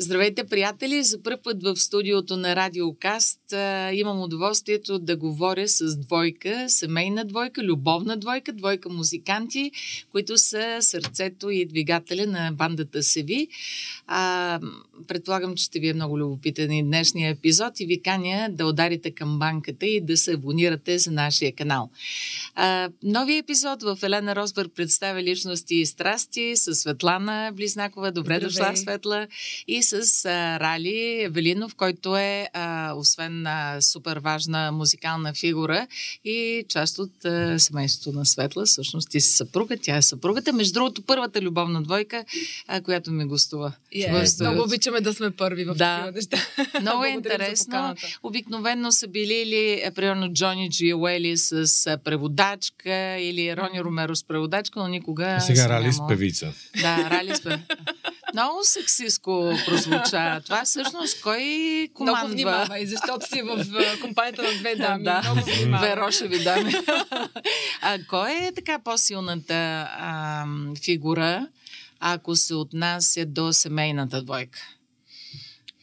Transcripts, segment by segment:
Здравейте, приятели! За първ път в студиото на Радиокаст имам удоволствието да говоря с двойка, семейна двойка, любовна двойка, двойка музиканти, които са сърцето и двигателя на бандата Севи. А, предполагам, че ще ви е много любопитен и днешния епизод и ви каня да ударите към банката и да се абонирате за нашия канал. А, нови епизод в Елена Росбърг представя личности и страсти с Светлана Близнакова. Добре Здравей. дошла, Светла. И с а, Рали Велинов, който е, а, освен а, супер важна музикална фигура и част от а, семейството на Светла. Всъщност ти си съпруга, тя е съпругата. Между другото, първата любовна двойка, а, която ми гостува. Yeah, много обичаме да сме първи в да. такива неща. Много е интересно. Обикновено са били или, е, примерно, Джони Джиуели с преводачка или Рони Ромеро с преводачка, но никога... А сега Рали с певица. Да, Рали с певица. Много сексиско прозвуча. Това всъщност кой командва? Много внимавай, защото си в компанията на две дами. да. Много внимавай. Верошеви дами. а кой е така по-силната а, фигура, ако се отнася до семейната двойка?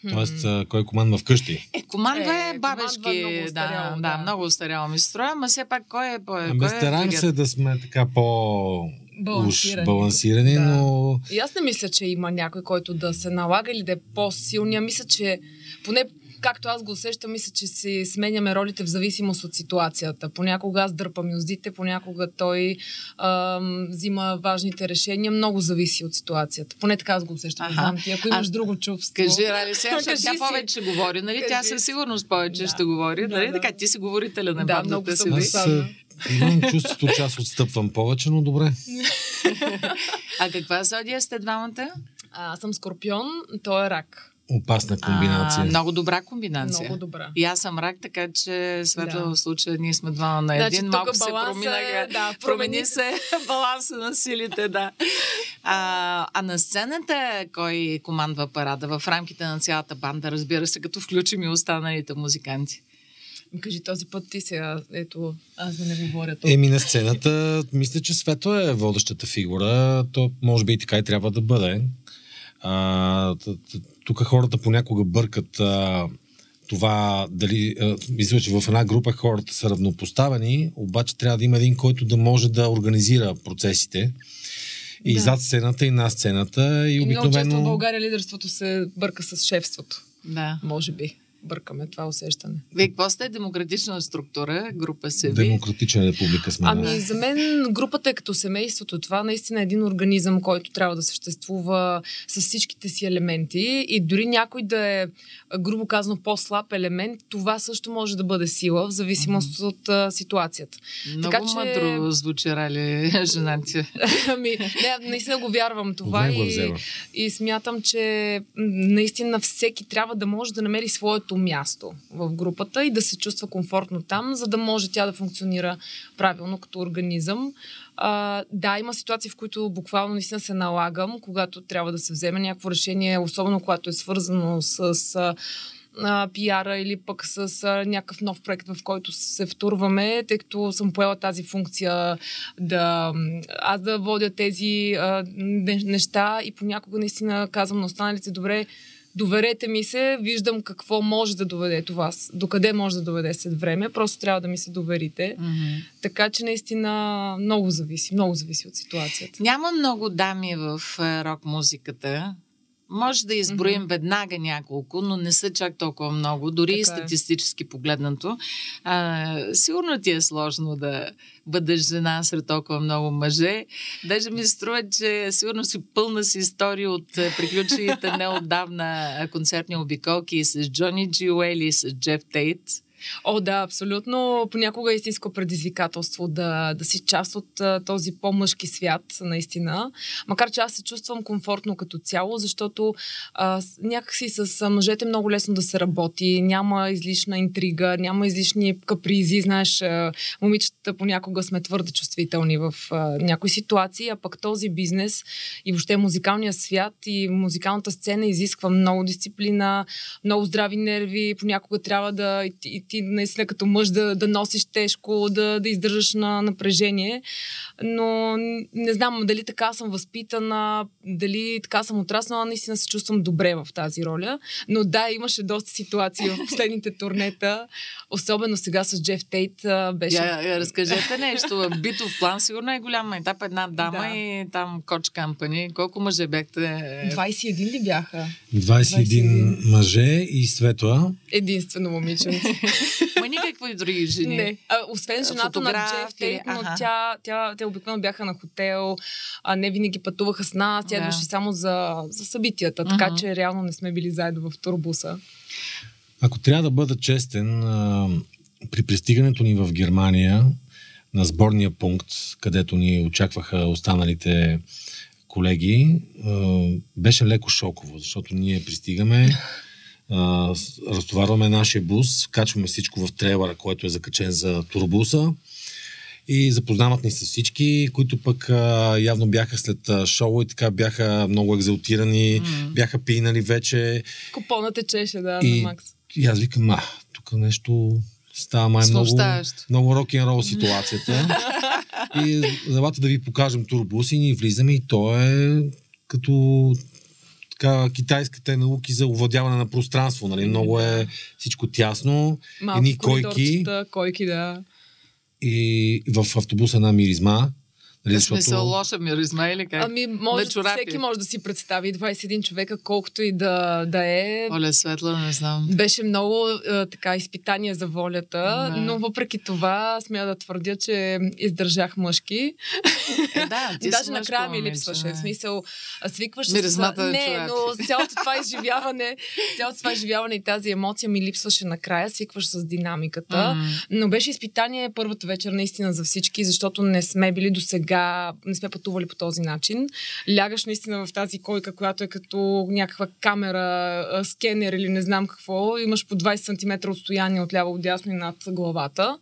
Тоест, кой командва вкъщи? Е, командва е, е бабешки. Много да, да, да, много устаряло ми строя, ама все пак кой е по Ами стараем се да сме така по балансирани, балансирани да. но... И аз не мисля, че има някой, който да се налага или да е по-силния. Мисля, че поне както аз го усещам, мисля, че си сменяме ролите в зависимост от ситуацията. Понякога аз дърпам юздите, понякога той ам, взима важните решения. Много зависи от ситуацията. Поне така аз го усещам. Ага. Знам ти, ако имаш а, друго чувство. Кажи, Рали, сега ще тя повече говори, нали? Кажи. Тя със сигурност повече да. ще говори. Нали? Да, да. Така, ти си говорителя на да, много си. Аз имам чувството, че аз отстъпвам повече, но добре. а каква зодия сте двамата? А, аз съм скорпион, той е рак. Опасна комбинация. А, много добра комбинация. Много добра. И аз съм рак, така че светло да. случая ние сме два на значи, един. Малко се проминаха. Да, промени се баланса на силите, да. А, а на сцената кой командва парада? В рамките на цялата банда, разбира се, като включим и останалите музиканти. Кажи този път ти сега, ето, аз да не говоря това. Еми на сцената, мисля, че Свето е водещата фигура. То може би и така и трябва да бъде. А, тук хората понякога бъркат а, това дали, мисля, че в една група хората са равнопоставени, обаче трябва да има един, който да може да организира процесите. И да. зад сцената, и на сцената. И, и обикновено... много често в България лидерството се бърка с шефството. Да. Може би бъркаме това усещане. Вие какво сте демократична структура? Група се ви? Демократична република сме. Ами за мен групата е като семейството. Това наистина е един организъм, който трябва да съществува с всичките си елементи и дори някой да е, грубо казано, по-слаб елемент, това също може да бъде сила в зависимост mm-hmm. от а, ситуацията. Много така, че... мъдро звучи Рали, жена ти. ами, не, наистина го вярвам това и, и смятам, че наистина всеки трябва да може да намери своето своето място в групата и да се чувства комфортно там, за да може тя да функционира правилно като организъм. А, да, има ситуации, в които буквално наистина се налагам, когато трябва да се вземе някакво решение, особено когато е свързано с а, пиара или пък с а, някакъв нов проект, в който се втурваме, тъй като съм поела тази функция да аз да водя тези а, неща и понякога наистина казвам на останалите, добре, доверете ми се, виждам какво може да доведе това, докъде може да доведе след време, просто трябва да ми се доверите. Mm-hmm. Така че наистина много зависи, много зависи от ситуацията. Няма много дами в е, рок музиката, може да изброим mm-hmm. веднага няколко, но не са чак толкова много, дори така и е. статистически е. погледнато. А, сигурно ти е сложно да бъдеш жена сред толкова много мъже. Даже ми се струва, че сигурно си пълна си история от е, приключените неотдавна концертни обиколки с Джони Джиуели, с Джеф Тейт. О, да, абсолютно. Понякога е истинско предизвикателство да, да си част от този по-мъжки свят, наистина. Макар, че аз се чувствам комфортно като цяло, защото а, някакси с мъжете много лесно да се работи, няма излишна интрига, няма излишни капризи. Знаеш, а, момичетата понякога сме твърде чувствителни в а, някои ситуации, а пък този бизнес и въобще музикалния свят и музикалната сцена изисква много дисциплина, много здрави нерви, понякога трябва да и, и ти наистина като мъж да, да носиш тежко, да, да издържаш на напрежение. Но не знам дали така съм възпитана, дали така съм отраснала, наистина се чувствам добре в тази роля. Но да, имаше доста ситуации в последните турнета, особено сега с Джеф Тейт беше... Я, я, разкажете нещо. Битов план сигурно е голям етап. Една дама да. и там Коч Кампани. Колко мъже бяхте? 21 ли бяха? 21, 21. мъже и Светла. Единствено момиченце. Ма никакви други жени. Не. А, освен жената Фотограф, на Джеф Тейт, но тя, тя, те обикновено бяха на хотел, а не винаги пътуваха с нас. Тя да. идваше само за, за събитията, така uh-huh. че реално не сме били заедно в турбуса. Ако трябва да бъда честен, при пристигането ни в Германия на сборния пункт, където ни очакваха останалите колеги, беше леко шоково, защото ние пристигаме, разтоварваме нашия бус, качваме всичко в трейлера, който е закачен за турбуса и запознават ни с всички, които пък а, явно бяха след а, шоу и така бяха много екзалтирани, mm. бяха пинали вече. Купона течеше, да, и, на Макс. И аз викам, а, тук нещо става май много, много рок-н-рол ситуацията. и давате да ви покажем турбус и ние влизаме и то е като така, китайските науки за овладяване на пространство. Нали? Много е всичко тясно. Малки едни койки. койки, да. И в автобуса на миризма Нали, защото... смисъл лоша миризма или как? Ами, може, всеки може да си представи 21 човека, колкото и да, да е. Оля Светла, не знам. Беше много а, така изпитание за волята, не. но въпреки това смея да твърдя, че издържах мъжки. Е, да, ти Даже накрая ми липсваше. В смисъл, свикваш Миризмата с... Не, но цялото това изживяване, цялото това изживяване и тази емоция ми липсваше накрая, свикваш с динамиката. Mm. Но беше изпитание първата вечер наистина за всички, защото не сме били до сега сега не сме пътували по този начин. Лягаш наистина в тази койка, която е като някаква камера, скенер или не знам какво. Имаш по 20 см отстояние от ляво, от дясно и над главата.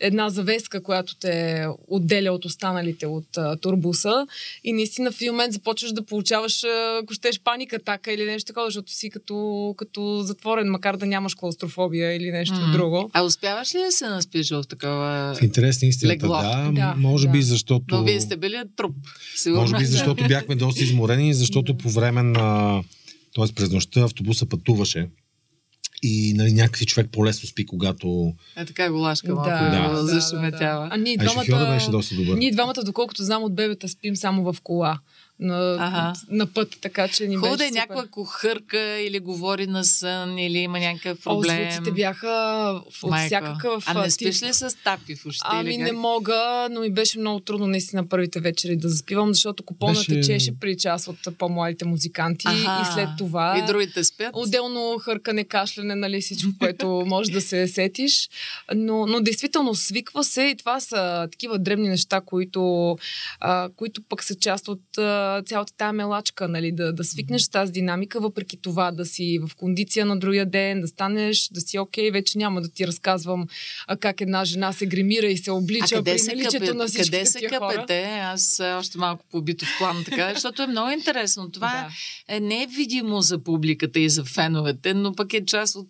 Една завеска, която те отделя от останалите от а, турбуса. И наистина в един момент започваш да получаваш, ако щеш, паника така или нещо такова, защото си като, като затворен, макар да нямаш клаустрофобия или нещо mm. друго. А успяваш ли да се наспиш в такова В интересна истината, да, да. Може да. би защото... Но вие сте били труп. Сигурно. Може би защото бяхме доста изморени, защото по време на... Тоест през нощта автобуса пътуваше и нали, някакси човек по-лесно спи, когато... Е така го лашка малко, да, да, да, да, да. А ние двамата, беше доста добър. Ние двамата, доколкото знам от бебета, спим само в кола на, ага. на път, така че ни Хубаво да е някаква кухърка или говори на сън или има някакъв проблем. О, звуците бяха от Майко. всякакъв А не спиш ли с тапи в ушите? Ами не мога, но ми беше много трудно наистина първите вечери да заспивам, защото купона беше... течеше при част от по-младите музиканти ага. и след това... И другите спят? Отделно хъркане, кашляне, нали всичко, което може да се сетиш. Но, но действително свиква се и това са такива дребни неща, които, а, които пък са част от цялата тази мелачка, нали, да, да свикнеш с тази динамика, въпреки това да си в кондиция на другия ден, да станеш, да си окей, вече няма да ти разказвам а, как една жена се гримира и се облича а къде при наличието на всички Къде се къпете? Аз още малко побито в план, така, защото е много интересно. Това да. е, не е видимо за публиката и за феновете, но пък е част от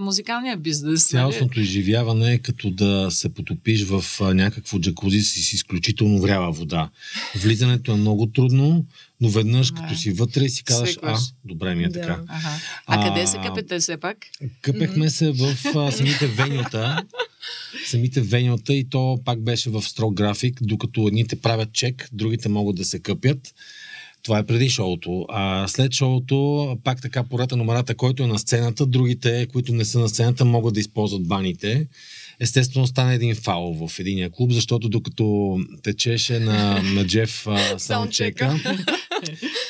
музикалния бизнес. Нали? Цялостното изживяване е като да се потопиш в някакво джакузи с изключително врява вода. Влизането е много трудно, но веднъж, като си вътре и си казваш, а, добре ми е да. така. Ага. А, а къде се къпете все пак? Къпехме се в а, самите венюта. самите венюта и то пак беше в строг график, докато едните правят чек, другите могат да се къпят. Това е преди шоуто. А след шоуто, пак така пората номерата, който е на сцената, другите, които не са на сцената, могат да използват баните естествено стана един фаул в единия клуб, защото докато течеше на, на Джеф саундчека,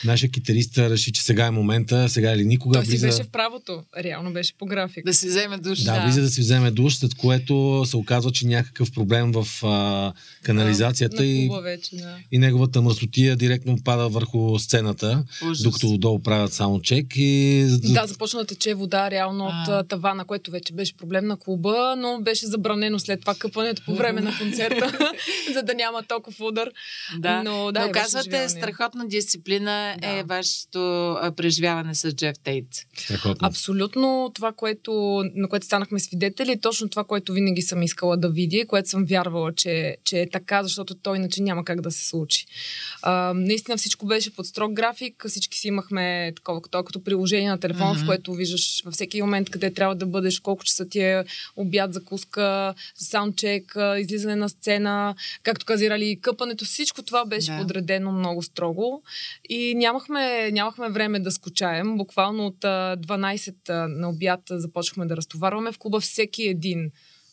нашия китарист реши, че сега е момента, сега или никога. Той влиза... си беше в правото, реално беше по график. Да си вземе душ. Да, да. влиза да си вземе душ, след което се оказва, че някакъв проблем в а, канализацията да, и, вече, да. и неговата мръсотия директно пада върху сцената, Ужас. докато отдолу правят саундчек. И... Да, започна да тече вода реално а. от тавана, което вече беше проблем на клуба, но беше за забранено след това къпането по време на концерта, за да няма толкова удар. Да, но, да, но казвате страхотна дисциплина дисциплина да. е вашето преживяване с Джеф Тейт? Абсолютно това, което, на което станахме свидетели, е точно това, което винаги съм искала да видя и което съм вярвала, че, че е така, защото той иначе няма как да се случи. А, наистина всичко беше под строг график, всички си имахме такова като, като приложение на телефон, mm-hmm. в което виждаш във всеки момент къде трябва да бъдеш, колко часа ти е обяд, закуска, саундчек, излизане на сцена, както каза Рали, къпането, всичко това беше да. подредено много строго и нямахме, нямахме време да скучаем. Буквално от 12 на обяд започнахме да разтоварваме в клуба всеки един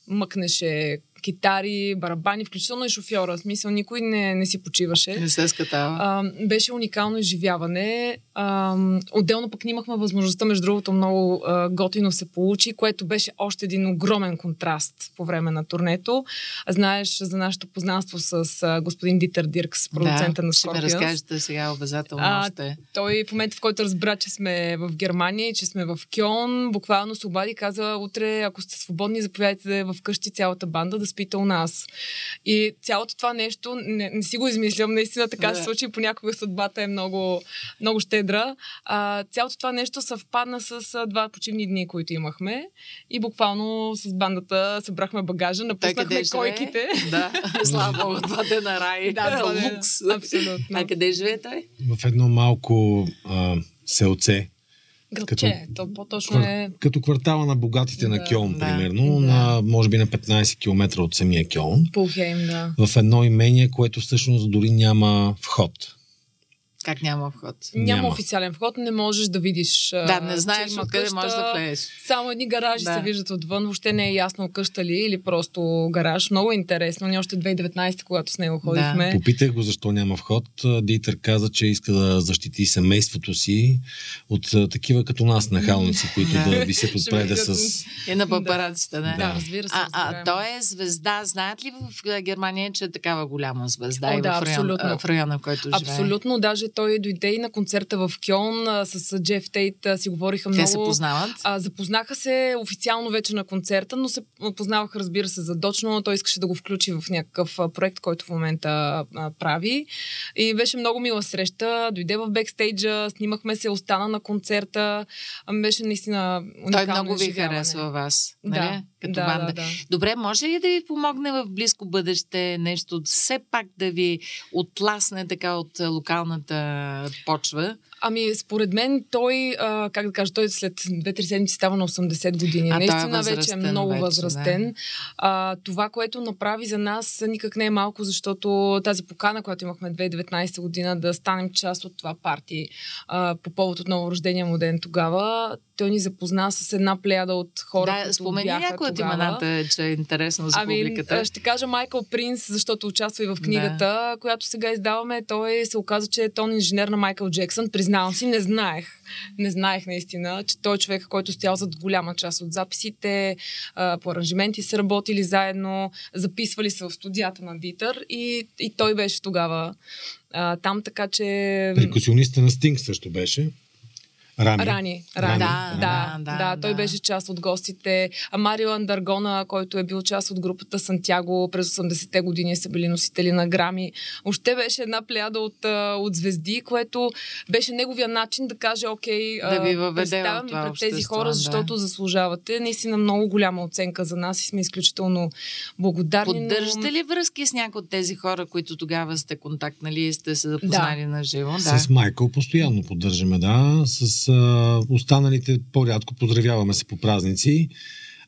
мъкнеше китари, барабани, включително и шофьора. В смисъл, никой не, не си почиваше. Не се скатава. А, беше уникално изживяване. А, отделно пък имахме възможността, между другото, много а, готино се получи, което беше още един огромен контраст по време на турнето. Знаеш за нашето познанство с а, господин Дитър Диркс, продуцента да, на Scorpions. Ще ми разкажете сега обязателно а, още. Той в момента, в който разбра, че сме в Германия, че сме в Кьон, буквално се обади и каза, утре, ако сте свободни, заповядайте в къщи цялата банда да спите у нас. И цялото това нещо, не, не си го измислям, наистина така да. се случи, понякога съдбата е много, много щедра. А, цялото това нещо съвпадна с а, два почивни дни, които имахме и буквално с бандата събрахме багажа, напуснахме койките. Да, слава Богу, два дена рай. Да, дена. Лукс. Абсолютно. А къде живее той? В едно малко а, селце Градче, като, то по-точно е... Като квартала на богатите да, на Кьон, да, примерно, да. на може би на 15 км от самия Кьон. Пулхейм, да. В едно имение, което всъщност дори няма вход. Как няма вход? Няма, няма официален вход, не можеш да видиш. Да, не знаеш откъде можеш да влезеш. Само едни гаражи да. се виждат отвън, въобще не е ясно къща ли или просто гараж. Много е интересно. Ние още 2019, когато с него ходихме. Да. Попитах го защо няма вход. Дитър каза, че иска да защити семейството си от такива като нас нахалници, които да висят отпреде с... И на папараците, да. Да, разбира се. А, а той е звезда. Знаят ли в Германия, че е такава голяма звезда О, и да, в, район, в района, в който живее? Абсолютно. Даже той дойде и на концерта в Кьон а, с Джеф Тейт, а, си говориха много. Те се познават? А, запознаха се официално вече на концерта, но се познаваха, разбира се, задочно. Той искаше да го включи в някакъв проект, който в момента а, прави. И беше много мила среща. Дойде в бекстейджа, снимахме се, остана на концерта. А, беше наистина уникално Той много ви харесва вас. Нали? Да, Като да, банда. Да, да. Добре, може ли да ви помогне в близко бъдеще нещо, все пак да ви отласне така от локалната почва? Ами, според мен той, а, как да кажа, той след 2-3 седмици става на 80 години. А, Наистина е вече е много вече, възрастен. Да. А, това, което направи за нас, никак не е малко, защото тази покана, която имахме 2019 година, да станем част от това парти а, по повод от новорождения му ден тогава, той ни запозна с една плеяда от хора, да, които спомени бяха някои от имената, че е интересно за ами, публиката. ще кажа Майкъл Принс, защото участва и в книгата, да. която сега издаваме. Той се оказа, че е тон инженер на Майкъл Джексън. Признавам си, не знаех. Не знаех наистина, че той е човек, който стоял зад голяма част от записите, по аранжименти са работили заедно, записвали се в студията на Дитър и, и той беше тогава а, там, така че... Перкусиониста на Стинг също беше. Рани. Рани. Рани. Да, да, да, да, той да. беше част от гостите. А Марио Андаргона, който е бил част от групата Сантяго през 80-те години, са били носители на грами. Още беше една плеяда от, от звезди, което беше неговия начин да каже, окей, Да ви представям ви пред тези хора, да. защото заслужавате. Наистина много голяма оценка за нас и сме изключително благодарни. но- Поддържате ли връзки с някои от тези хора, които тогава сте контактнали и сте се запознали на живо? Да. С Майкъл постоянно поддържаме, да. С останалите по-рядко поздравяваме се по празници.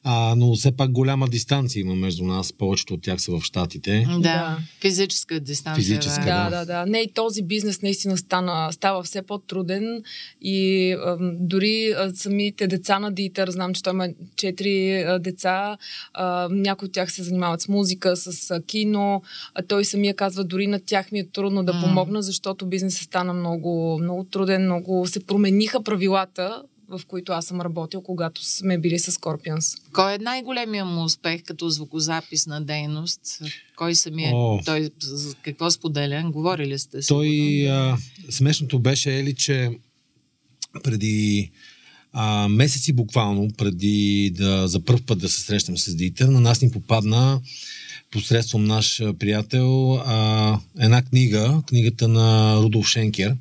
А, но все пак голяма дистанция има между нас. Повечето от тях са в Штатите. Да. Физическа дистанция. Физическа, да. Да, да, да. Не, и този бизнес наистина стана, става все по-труден и ам, дори а, самите деца на Дитър, знам, че той има четири а, деца, а, някои от тях се занимават с музика, с а, кино, а той самия казва, дори на тях ми е трудно да помогна, защото бизнесът стана много, много труден, много се промениха правилата, в които аз съм работил, когато сме били с Scorpions. Кой е най-големия му успех като звукозаписна дейност? Кой самия? О. Той какво споделя? Говорили сте Той, сигурно. а, смешното беше, Ели, че преди а, месеци буквално, преди да за първ път да се срещам с Дитър, на нас ни попадна посредством наш приятел а, една книга, книгата на Рудолф Шенкер,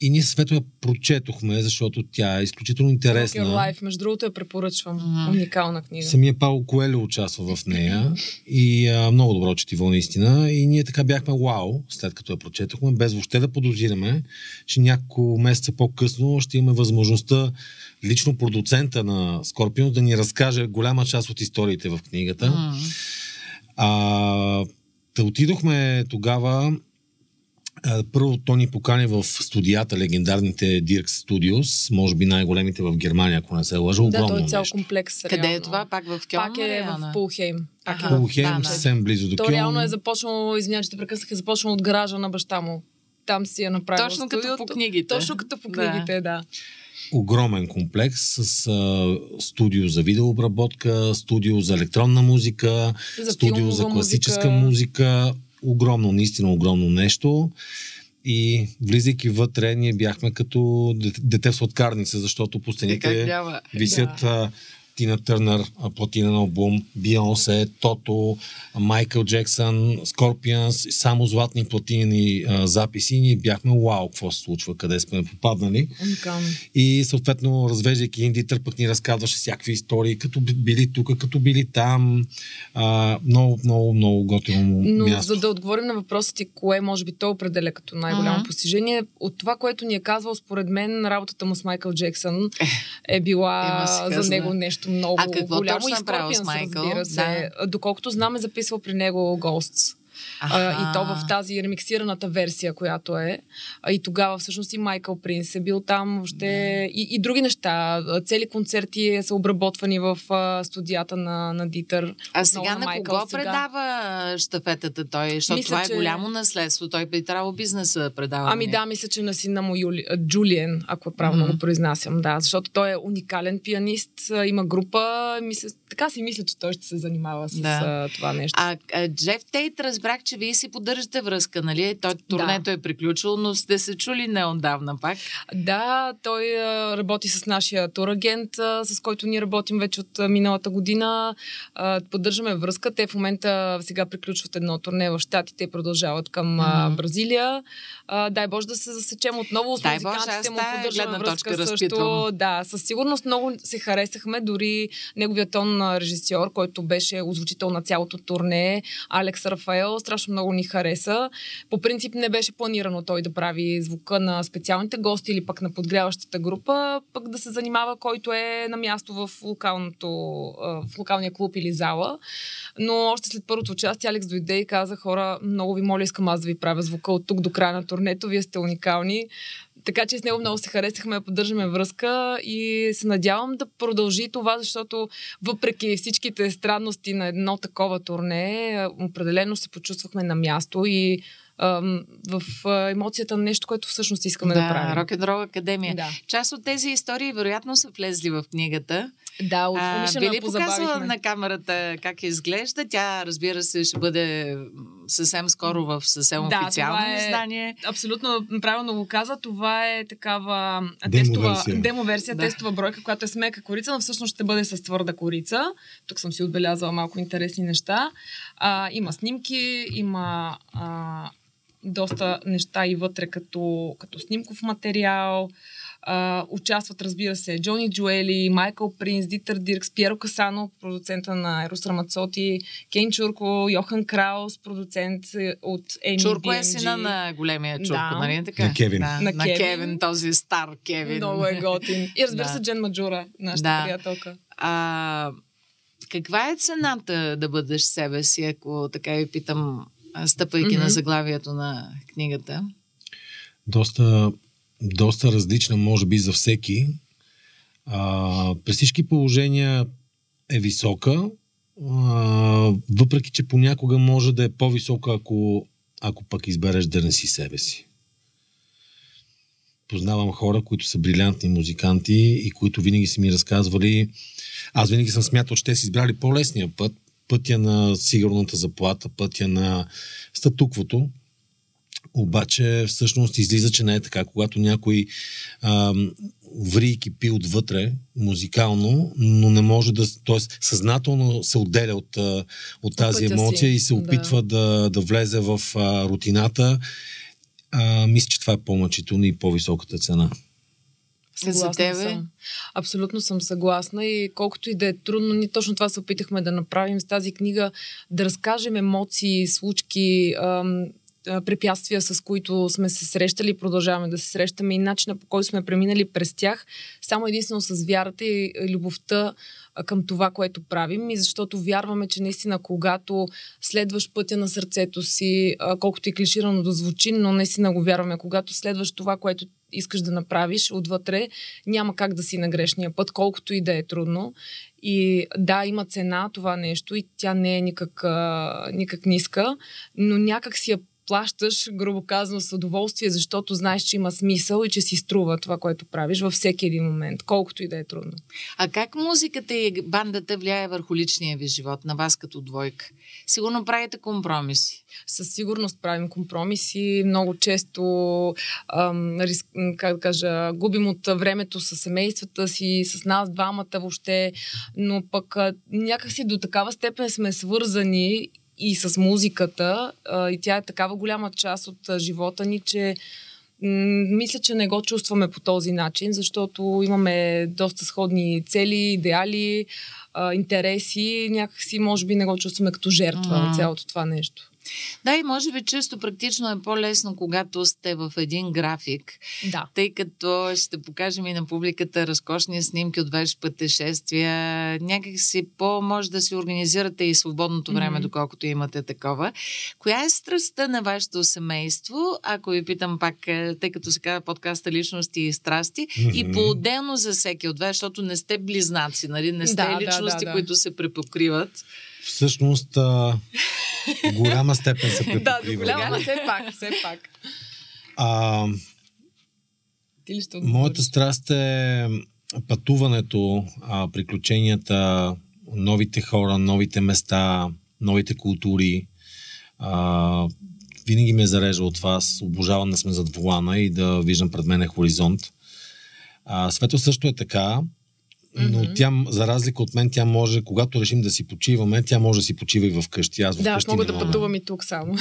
и ние Свето я прочетохме, защото тя е изключително интересна. Your Life, между другото я препоръчвам. Mm-hmm. Уникална книга. Самия Пауло Коеле участва в нея и а, много добро четиво наистина. И ние така бяхме вау, след като я прочетохме, без въобще да подозираме, че няколко месеца по-късно ще имаме възможността лично продуцента на Скорпион да ни разкаже голяма част от историите в книгата. Mm-hmm. А, да отидохме тогава първо то ни покани в студията, легендарните Dirk Studios, може би най-големите в Германия, ако не се лъжа. Да, той е цял нещо. комплекс. Реално. Къде е това? Пак в Кьон? Пак е в Пулхейм. Пак е в Пулхейм, съвсем близо до Кьон. То реално е започнало, извинявай, че те прекъснах, е започнало от гаража на баща му. Там си е направил Точно студиото. като по книгите. Точно като по книгите, да. да. Огромен комплекс с а, студио за видеообработка, студио за електронна музика, за студио за класическа музика, музика огромно, наистина огромно нещо. И влизайки вътре, ние бяхме като дете в сладкарница, защото по стените е, висят да. Тина Търнър, платинен албум, Бионсе, Тото, Майкъл Джексън, Скорпионс, само златни платинени а, записи. И ние бяхме вау, какво се случва, къде сме попаднали. Уникално. И съответно, развеждайки Индитър, пък ни разказваше всякакви истории, като били тук, като били там. А, много, много, много готино Но място. за да отговорим на въпроса ти, кое може би то определя като най-голямо uh-huh. постижение, от това, което ни е казвал, според мен, работата му с Майкъл Джексън е била за него нещо много а какво голямо точно е с Майкъл? Разбира се. Да. Доколкото знам, е записвал при него Ghosts. А, и то в тази ремиксираната версия, която е. А, и тогава всъщност и Майкъл Принс е бил там, въобще и, и други неща. Цели концерти са обработвани в а, студията на, на Дитър. А сега на, Майкъл, кого сега... предава щафетата той? Защото мисля, това е че... голямо наследство. Той би трябвало бизнеса предава. Ами да, мисля, че на сина му Юли... Джулиен, ако е правилно mm-hmm. го произнасям, да. Защото той е уникален пианист, има група. Мисля, така си мисля, че той ще се занимава с да. това нещо. А, а Джеф Тейт разбрах, че вие си поддържате връзка, нали? Той, турнето да. е приключило, но сте се чули неотдавна пак. Да, той работи с нашия турагент, с който ние работим вече от миналата година. Поддържаме връзка. Те в момента сега приключват едно турне в Штатите и продължават към mm-hmm. Бразилия. Дай Боже да се засечем отново с дай музикантите му, поддържаме връзка точка също. Да, със сигурност много се харесахме, дори неговият тон режисьор, който беше озвучител на цялото турне, Алекс Рафаел, страшно много ни хареса. По принцип не беше планирано той да прави звука на специалните гости или пък на подгряващата група, пък да се занимава който е на място в, локалното, в локалния клуб или зала. Но още след първото участие Алекс дойде и каза хора, много ви моля, искам аз да ви правя звука от тук до края на турнето, вие сте уникални. Така че с него много се харесахме, поддържаме връзка и се надявам да продължи това, защото въпреки всичките странности на едно такова турне, определено се почувствахме на място и в емоцията на нещо, което всъщност искаме да, да правим. Рок н Рол Академия. Да. Част от тези истории вероятно са влезли в книгата. Да, от а, би ли показала на камерата как изглежда? Тя, разбира се, ще бъде съвсем скоро в съвсем да, официално е, издание. Абсолютно правилно го каза. Това е такава тестова, демо-версия, да. тестова бройка, която е с мека корица, но всъщност ще бъде с твърда корица. Тук съм си отбелязала малко интересни неща. А, има снимки, има а, доста неща и вътре като, като снимков материал. Участват, разбира се, Джони Джуели, Майкъл Принс, Дитър Диркс, Пьеро Касано, продуцента на Ерос Рамацоти, Кен Чурко, Йохан Краус, продуцент от Еми Чурко е сина на големия Чурко, да. нали така? На Кевин. Да, на, на Кевин. Кевин, този стар Кевин. Много е готин. И разбира да. се, Джен Маджура, нашата да. приятелка. А, каква е цената да бъдеш себе си, ако така ви питам стъпайки mm-hmm. на заглавието на книгата? Доста, доста различна, може би, за всеки. А, при всички положения е висока, а, въпреки че понякога може да е по-висока, ако, ако пък избереш да не си себе си. Познавам хора, които са брилянтни музиканти и които винаги са ми разказвали. Аз винаги съм смятал, че те са избрали по-лесния път, пътя на сигурната заплата, пътя на статуквото. Обаче всъщност излиза, че не е така. Когато някой ам, ври и кипи отвътре музикално, но не може да, т.е. съзнателно се отделя от, от тази емоция си. и се опитва да, да, да влезе в а, рутината а, мисля, че това е по-мъчително и по-високата цена. Съгласна тебе? съм. Абсолютно съм съгласна и колкото и да е трудно, ние точно това се опитахме да направим с тази книга, да разкажем емоции, случки, ам, препятствия, с които сме се срещали и продължаваме да се срещаме и начина по който сме преминали през тях, само единствено с вярата и любовта към това, което правим и защото вярваме, че наистина когато следваш пътя на сърцето си, колкото и клиширано да звучи, но наистина го вярваме, когато следваш това, което искаш да направиш отвътре, няма как да си на грешния път, колкото и да е трудно. И да, има цена това нещо и тя не е никак, никак ниска, но някак си я плащаш, грубо казано, с удоволствие, защото знаеш, че има смисъл и че си струва това, което правиш във всеки един момент, колкото и да е трудно. А как музиката и бандата влияе върху личния ви живот, на вас като двойка? Сигурно правите компромиси. Със сигурност правим компромиси. Много често, ам, риск, как да кажа, губим от времето с семействата си, с нас двамата въобще, но пък някакси до такава степен сме свързани и с музиката. А, и тя е такава голяма част от а, живота ни, че мисля, че не го чувстваме по този начин, защото имаме доста сходни цели, идеали, а, интереси. Някакси, може би, не го чувстваме като жертва mm. цялото това нещо. Да, и може би често практично е по-лесно, когато сте в един график. Да. Тъй като ще покажем и на публиката разкошни снимки от ваши пътешествия. Някак си по-може да си организирате и свободното време, mm-hmm. доколкото имате такова. Коя е страстта на вашето семейство? Ако ви питам пак, е, тъй като се казва подкаста личности и страсти, mm-hmm. и по-отделно за всеки от вас, защото не сте близнаци, нали? Не сте да, личности, да, да, да. които се препокриват. Всъщност, а, голяма степен се препокрива. да, до голяма, все пак, все пак. А, Ти ли ще моята страст е пътуването, а, приключенията, новите хора, новите места, новите култури. А, винаги ме е зарежда от вас. Обожавам да сме зад волана и да виждам пред мен хоризонт. А, Свето също е така но mm-hmm. тя, за разлика от мен, тя може, когато решим да си почиваме, тя може да си почива и вкъщи. Аз да, аз мога да пътувам и тук само.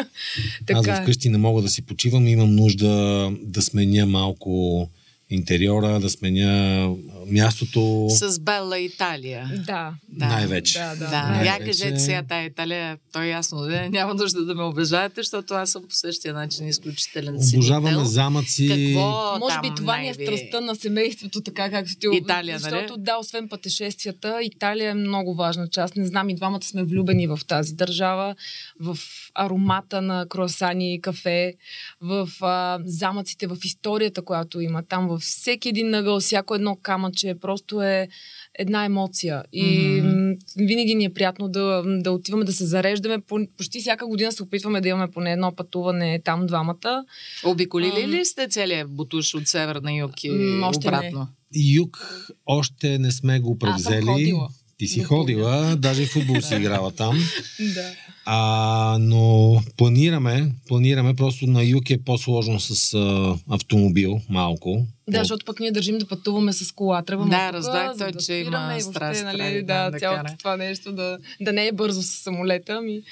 аз е. вкъщи не мога да си почивам, имам нужда да сменя малко интериора, да сменя мястото. С Белла Италия. Да. да. Най-вече. Да, да. да. Я кажете сега тая Италия, то е ясно, да? няма нужда да ме обижаете, защото аз съм по същия начин изключителен Обожаваме замъци. Какво Може би това ни е страстта на семейството, така както ти Италия, Защото нали? да, освен пътешествията, Италия е много важна част. Не знам, и двамата сме влюбени в тази държава, в аромата на круасани и кафе, в а, замъците, в историята, която има там, във всеки един нъгъл, всяко едно камъче, просто е една емоция. И mm-hmm. винаги ни е приятно да, да отиваме да се зареждаме. По, почти всяка година се опитваме да имаме поне едно пътуване там двамата. Обиколили а, ли сте целият бутуш от север на юг и още обратно? Не. Юг още не сме го превзели. Ти си ходила, даже и футбол си играла там. да. А, но планираме, планираме, просто на юг е по-сложно с а, автомобил малко. Да, защото пък ние държим да пътуваме с кола. Трябва да, разбрах той, да че има страст. Нали, да, да, цялото да това нещо да, да не е бързо с самолета. Ми...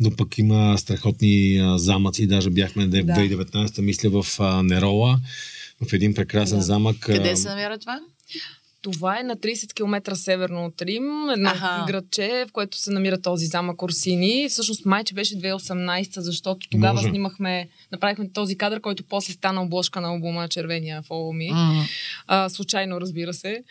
Но пък има страхотни а, замъци. Даже бяхме в 2019, мисля, в а, Нерола, в един прекрасен да. замък. Къде се намира това? Това е на 30 км северно от Рим, едно Аха. градче, в което се намира този замък Орсини. Всъщност майче беше 2018, защото тогава Може. снимахме, направихме този кадър, който после стана обложка на албума Червения в ми. А, случайно, разбира се.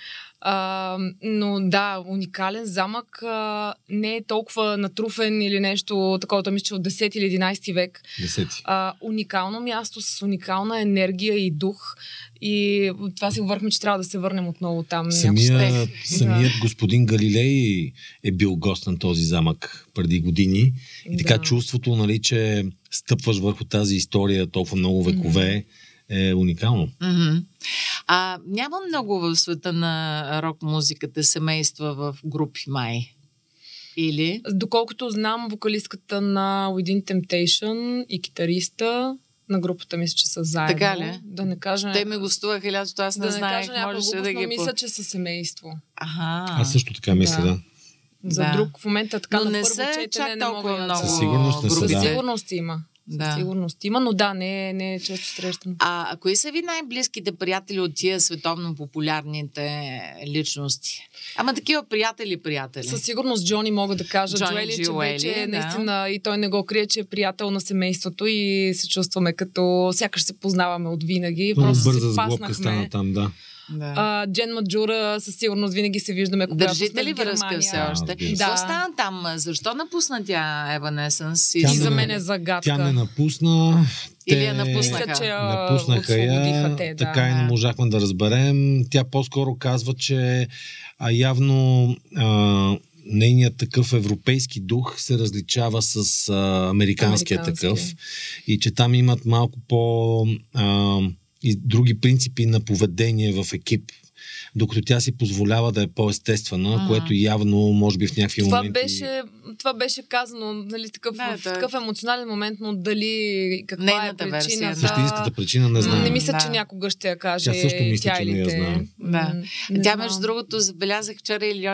А, но да, уникален замък а, не е толкова натруфен или нещо такова, мисля, че от 10 или 11 век. 10. А, уникално място с уникална енергия и дух. И това си говорихме, че трябва да се върнем отново там. Самия, самият да. господин Галилей е бил гост на този замък преди години. И така да. чувството, нали, че стъпваш върху тази история толкова много векове. Mm-hmm е уникално. Mm-hmm. А няма много в света на рок музиката семейства в групи май. Или? Доколкото знам, вокалистката на Within Temptation и китариста на групата мисля, че са заедно. Така ли? Да не кажа... Те ме гостуваха лятото, аз не, да знаех. Да не кажа да ги... мисля, че са семейство. Ага. Аз също така мисля, да. да. За да. друг в момента така Но на не първо са четене не много. Със сигурност не са, да. Със сигурност има. Да. Със сигурност има, но да, не, е, не е често срещано. А, а кои са ви най-близките приятели от тия световно популярните личности? Ама такива приятели, приятели. Със сигурност Джони мога да кажа. Джони Джоели, че вече да. наистина и той не го крие, че е приятел на семейството и се чувстваме като сякаш се познаваме от винаги. Просто бърза сглобка стана там, да. Да. А, Джен Маджура със сигурност винаги се виждаме. Когато Държите ли връзка все още? Да. Какво стана там? Защо напусна тя Еванесенс? И за мен е загадка. Тя не напусна. Те Или я напуснаха? че напуснаха я, те, да. така и не можахме да разберем. Тя по-скоро казва, че а, явно а, нейният такъв европейски дух се различава с а, американския Американски. такъв и че там имат малко по... А, и други принципи на поведение в екип докато тя си позволява да е по-естествена, а. което явно, може би в някакви това моменти... Беше, това беше казано, нали, такъв, да, в такъв емоционален момент, но дали каква е Нейната е причината... Същинската причина не знам. Не мисля, да. че някога ще я каже Тя също мисля, че не я знам. Да. Не тя, между другото, забелязах вчера или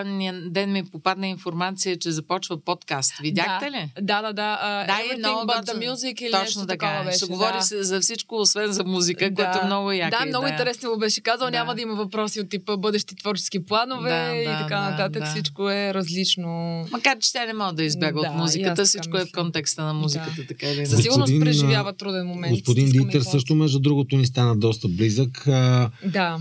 ден ми попадна информация, че започва подкаст. Видяхте да. ли? Да, да, да. Uh, да, и много but the music или Точно нещо така. такова беше. Ще говори да. за всичко, освен за музика, да. което е много яко. Да, много интересно му беше казал. Няма да има въпроси от типа бъдещи творчески планове да, и да, така нататък. Да. Всичко е различно. Макар, че те не могат да избягат да, от музиката, всичко е в контекста на музиката. Да. Така или Със сигурност преживява труден момент. Господин Дитър също, между другото, ни стана доста близък. Да.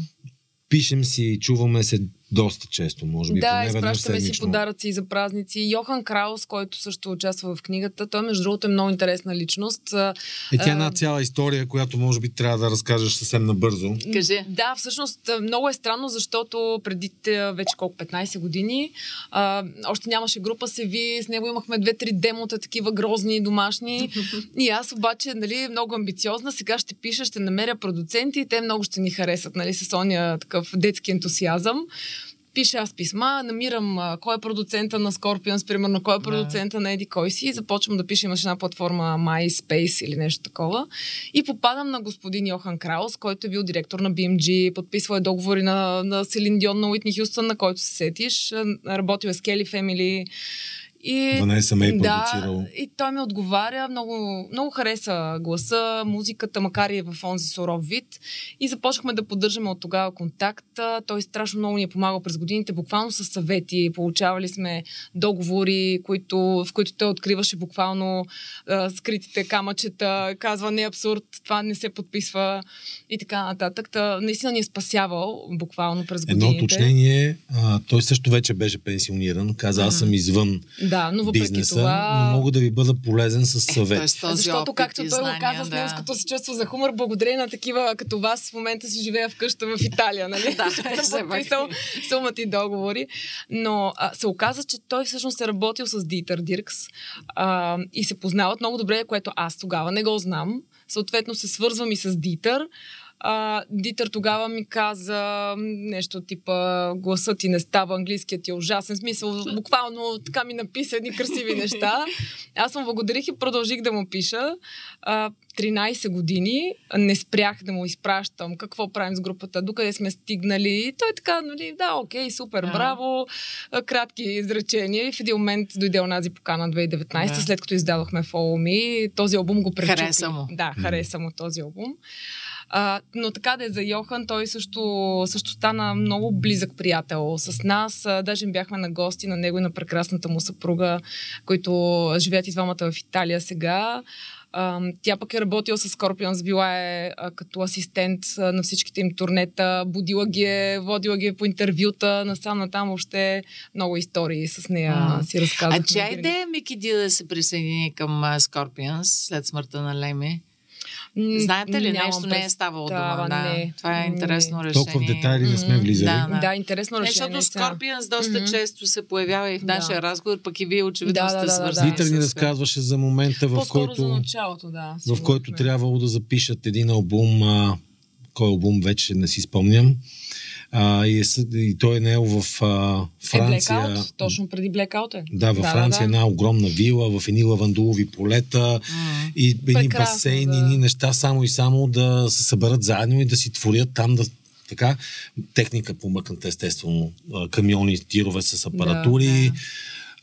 Пишем си, чуваме се доста често, може би. Да, изпращаме си подаръци за празници. Йохан Краус, който също участва в книгата, той между другото е много интересна личност. Е, тя е една цяла история, която може би трябва да разкажеш съвсем набързо. Кажи. Да, всъщност много е странно, защото преди вече колко 15 години а, още нямаше група Севи, с него имахме две-три демота, такива грозни, домашни. и аз обаче, нали, много амбициозна, сега ще пиша, ще намеря продуценти и те много ще ни харесат, нали, с ония такъв детски ентусиазъм пиша аз писма, намирам а, кой е продуцента на Scorpions, примерно, кой е продуцента на Еди кой си и започвам да пиша, имаше една платформа MySpace или нещо такова. И попадам на господин Йохан Краус, който е бил директор на BMG, подписва е договори на, на Селин Дион, на Уитни Хюстън, на който се сетиш, работил е с Келли Фемили и, Ванеса ме е да, и той ми отговаря, много, много хареса гласа, музиката, макар и в онзи суров вид. И започнахме да поддържаме от тогава контакт. Той страшно много ни е помагал през годините, буквално с съвети. Получавали сме договори, които, в които той откриваше буквално а, скритите камъчета, казва не е абсурд, това не се подписва и така нататък. Та, наистина ни е спасявал буквално през годините. Едно уточнение, а, той също вече беше пенсиониран, каза аз съм извън да, но въпреки бизнеса, това... мога да ви бъда полезен с съвет. Е, Защото, както той знания, го каза, с немското си чувство за хумор, благодарение на такива като вас, в момента си живея вкъща в Италия, нали? да, съм подписал сумата и договори. Но а, се оказа, че той всъщност е работил с Дитър Диркс а, и се познават много добре, което аз тогава не го знам. Съответно се свързвам и с Дитър. А, Дитър тогава ми каза нещо типа гласът ти не става, английският ти е ужасен. Смисъл, буквално така ми написа едни красиви неща. Аз му благодарих и продължих да му пиша. А, 13 години не спрях да му изпращам какво правим с групата, докъде сме стигнали. И той така, нали, да, окей, супер, а. браво, кратки изречения. И в един момент дойде онази покана 2019, да. след като издадохме Follow Me, този албум го пречупи. Хареса му. Да, хареса му този албум. А, но така да е за Йохан, той също, също стана много близък приятел с нас. А, даже бяхме на гости на него и на прекрасната му съпруга, които живеят и двамата в Италия сега. Тя пък е работила с Scorpions, била е като асистент на всичките им турнета, будила ги е, водила ги е по интервюта, насам на там въобще много истории с нея а, си разказват. А чия идея Мики Ди да се присъедини към Scorpions след смъртта на Леми? Знаете ли, Нямам нещо не е ставало дома? Да, не. Това е интересно не. решение. Толкова в детайли не сме влизали. Да, да. да интересно решение. Защото Скорпионс доста mm-hmm. често се появява и в нашия да. разговор, пък и вие очевидно да, сте да, свързани. Дитър ни разказваше за момента, в който, за началото, да, в който трябвало да запишат един албум, а, кой албум вече не си спомням. А, и, е, и той е наел в а, Франция. Е Blackout, точно преди Blackout е. Да, във да, Франция да, да. една огромна вила, в едни лавандулови полета mm. и едни басейни, да. едни неща само и само да се съберат заедно и да си творят там да така, техника помъкната естествено, камиони, тирове с апаратури, да,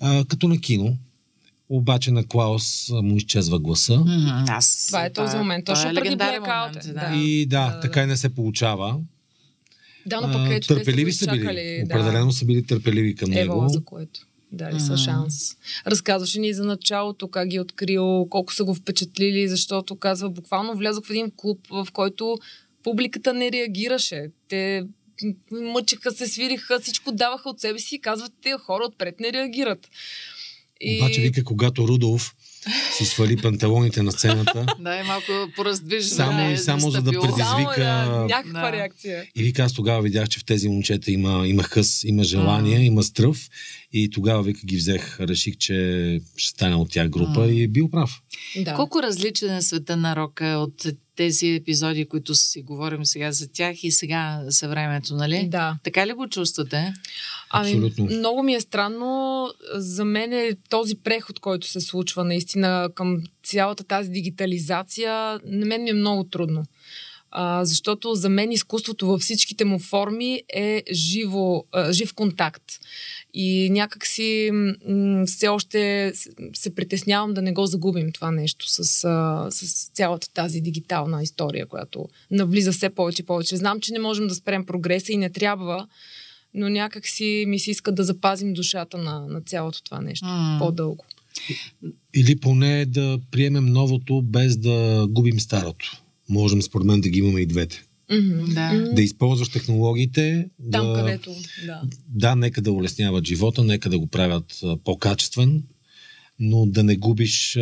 да. А, като на кино. обаче на Клаус му изчезва гласа. Mm-hmm. Аз, това е този момент. Точно е преди Blackout. Да. И да, да, така и не се получава. Да, но пък ето търпеливи са, били. Чакали, Определено са били търпеливи към него. За което. Дали са шанс. Разказваше ни за началото, как ги е открил, колко са го впечатлили, защото казва, буквално влязох в един клуб, в който публиката не реагираше. Те мъчиха се, свириха, всичко даваха от себе си и казват, тези хора отпред не реагират. И... Обаче вика, когато Рудолф си свали панталоните на сцената. да, е малко пораздвижда. Само и само за да предизвика... Само, да, някаква реакция. И вика, аз тогава видях, че в тези момчета има, има хъс, има желание, има стръв. И тогава вика ги взех, реших, че ще стане от тях група mm. и бил прав. Да. Колко различен е света на рока от тези епизоди, които си говорим сега за тях и сега съвремето, нали? Да. Така ли го чувствате? Ами, Абсолютно. много ми е странно. За мен е този преход, който се случва наистина към цялата тази дигитализация, на мен ми е много трудно. А, защото за мен изкуството във всичките му форми е живо, а, жив контакт. И някак си м- все още се притеснявам да не го загубим това нещо с, а, с цялата тази дигитална история, която навлиза все повече и повече. Знам, че не можем да спрем прогреса и не трябва, но някак си ми се иска да запазим душата на, на цялото това нещо mm. по-дълго. Или поне да приемем новото без да губим старото. Можем според мен да ги имаме и двете. Mm-hmm, да. да използваш технологиите. Там, да, където. Да. да, нека да улесняват живота, нека да го правят по-качествен, но да не губиш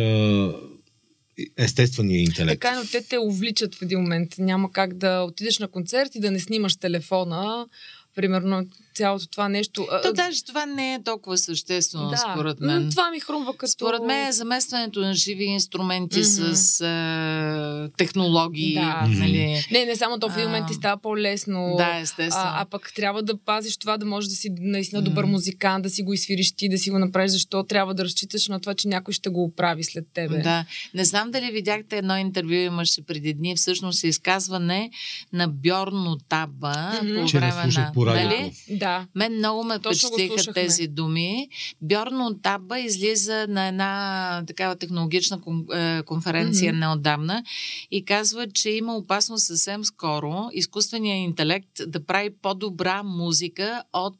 естествения интелект. Така, но те те увличат в един момент. Няма как да отидеш на концерт и да не снимаш телефона, примерно цялото това нещо. То даже това не е толкова съществено, да, според мен. Това ми хрумва като... Според мен е заместването на живи инструменти mm-hmm. с а, технологии. Да. Нали? Не, не само то в един момент ти става по-лесно. Да, естествено. А, а пък трябва да пазиш това, да можеш да си наистина добър музикант, да си го изфириш ти, да си го направиш, защо трябва да разчиташ на това, че някой ще го оправи след тебе. Да. Не знам дали видяхте едно интервю, имаше преди дни, всъщност е изказване на Бьорно Таба mm-hmm. по време на... Нали? Да. Мен много ме впечатлиха тези думи. Бьорно Таба излиза на една такава технологична е, конференция mm-hmm. неотдавна и казва, че има опасност съвсем скоро изкуственият интелект да прави по-добра музика от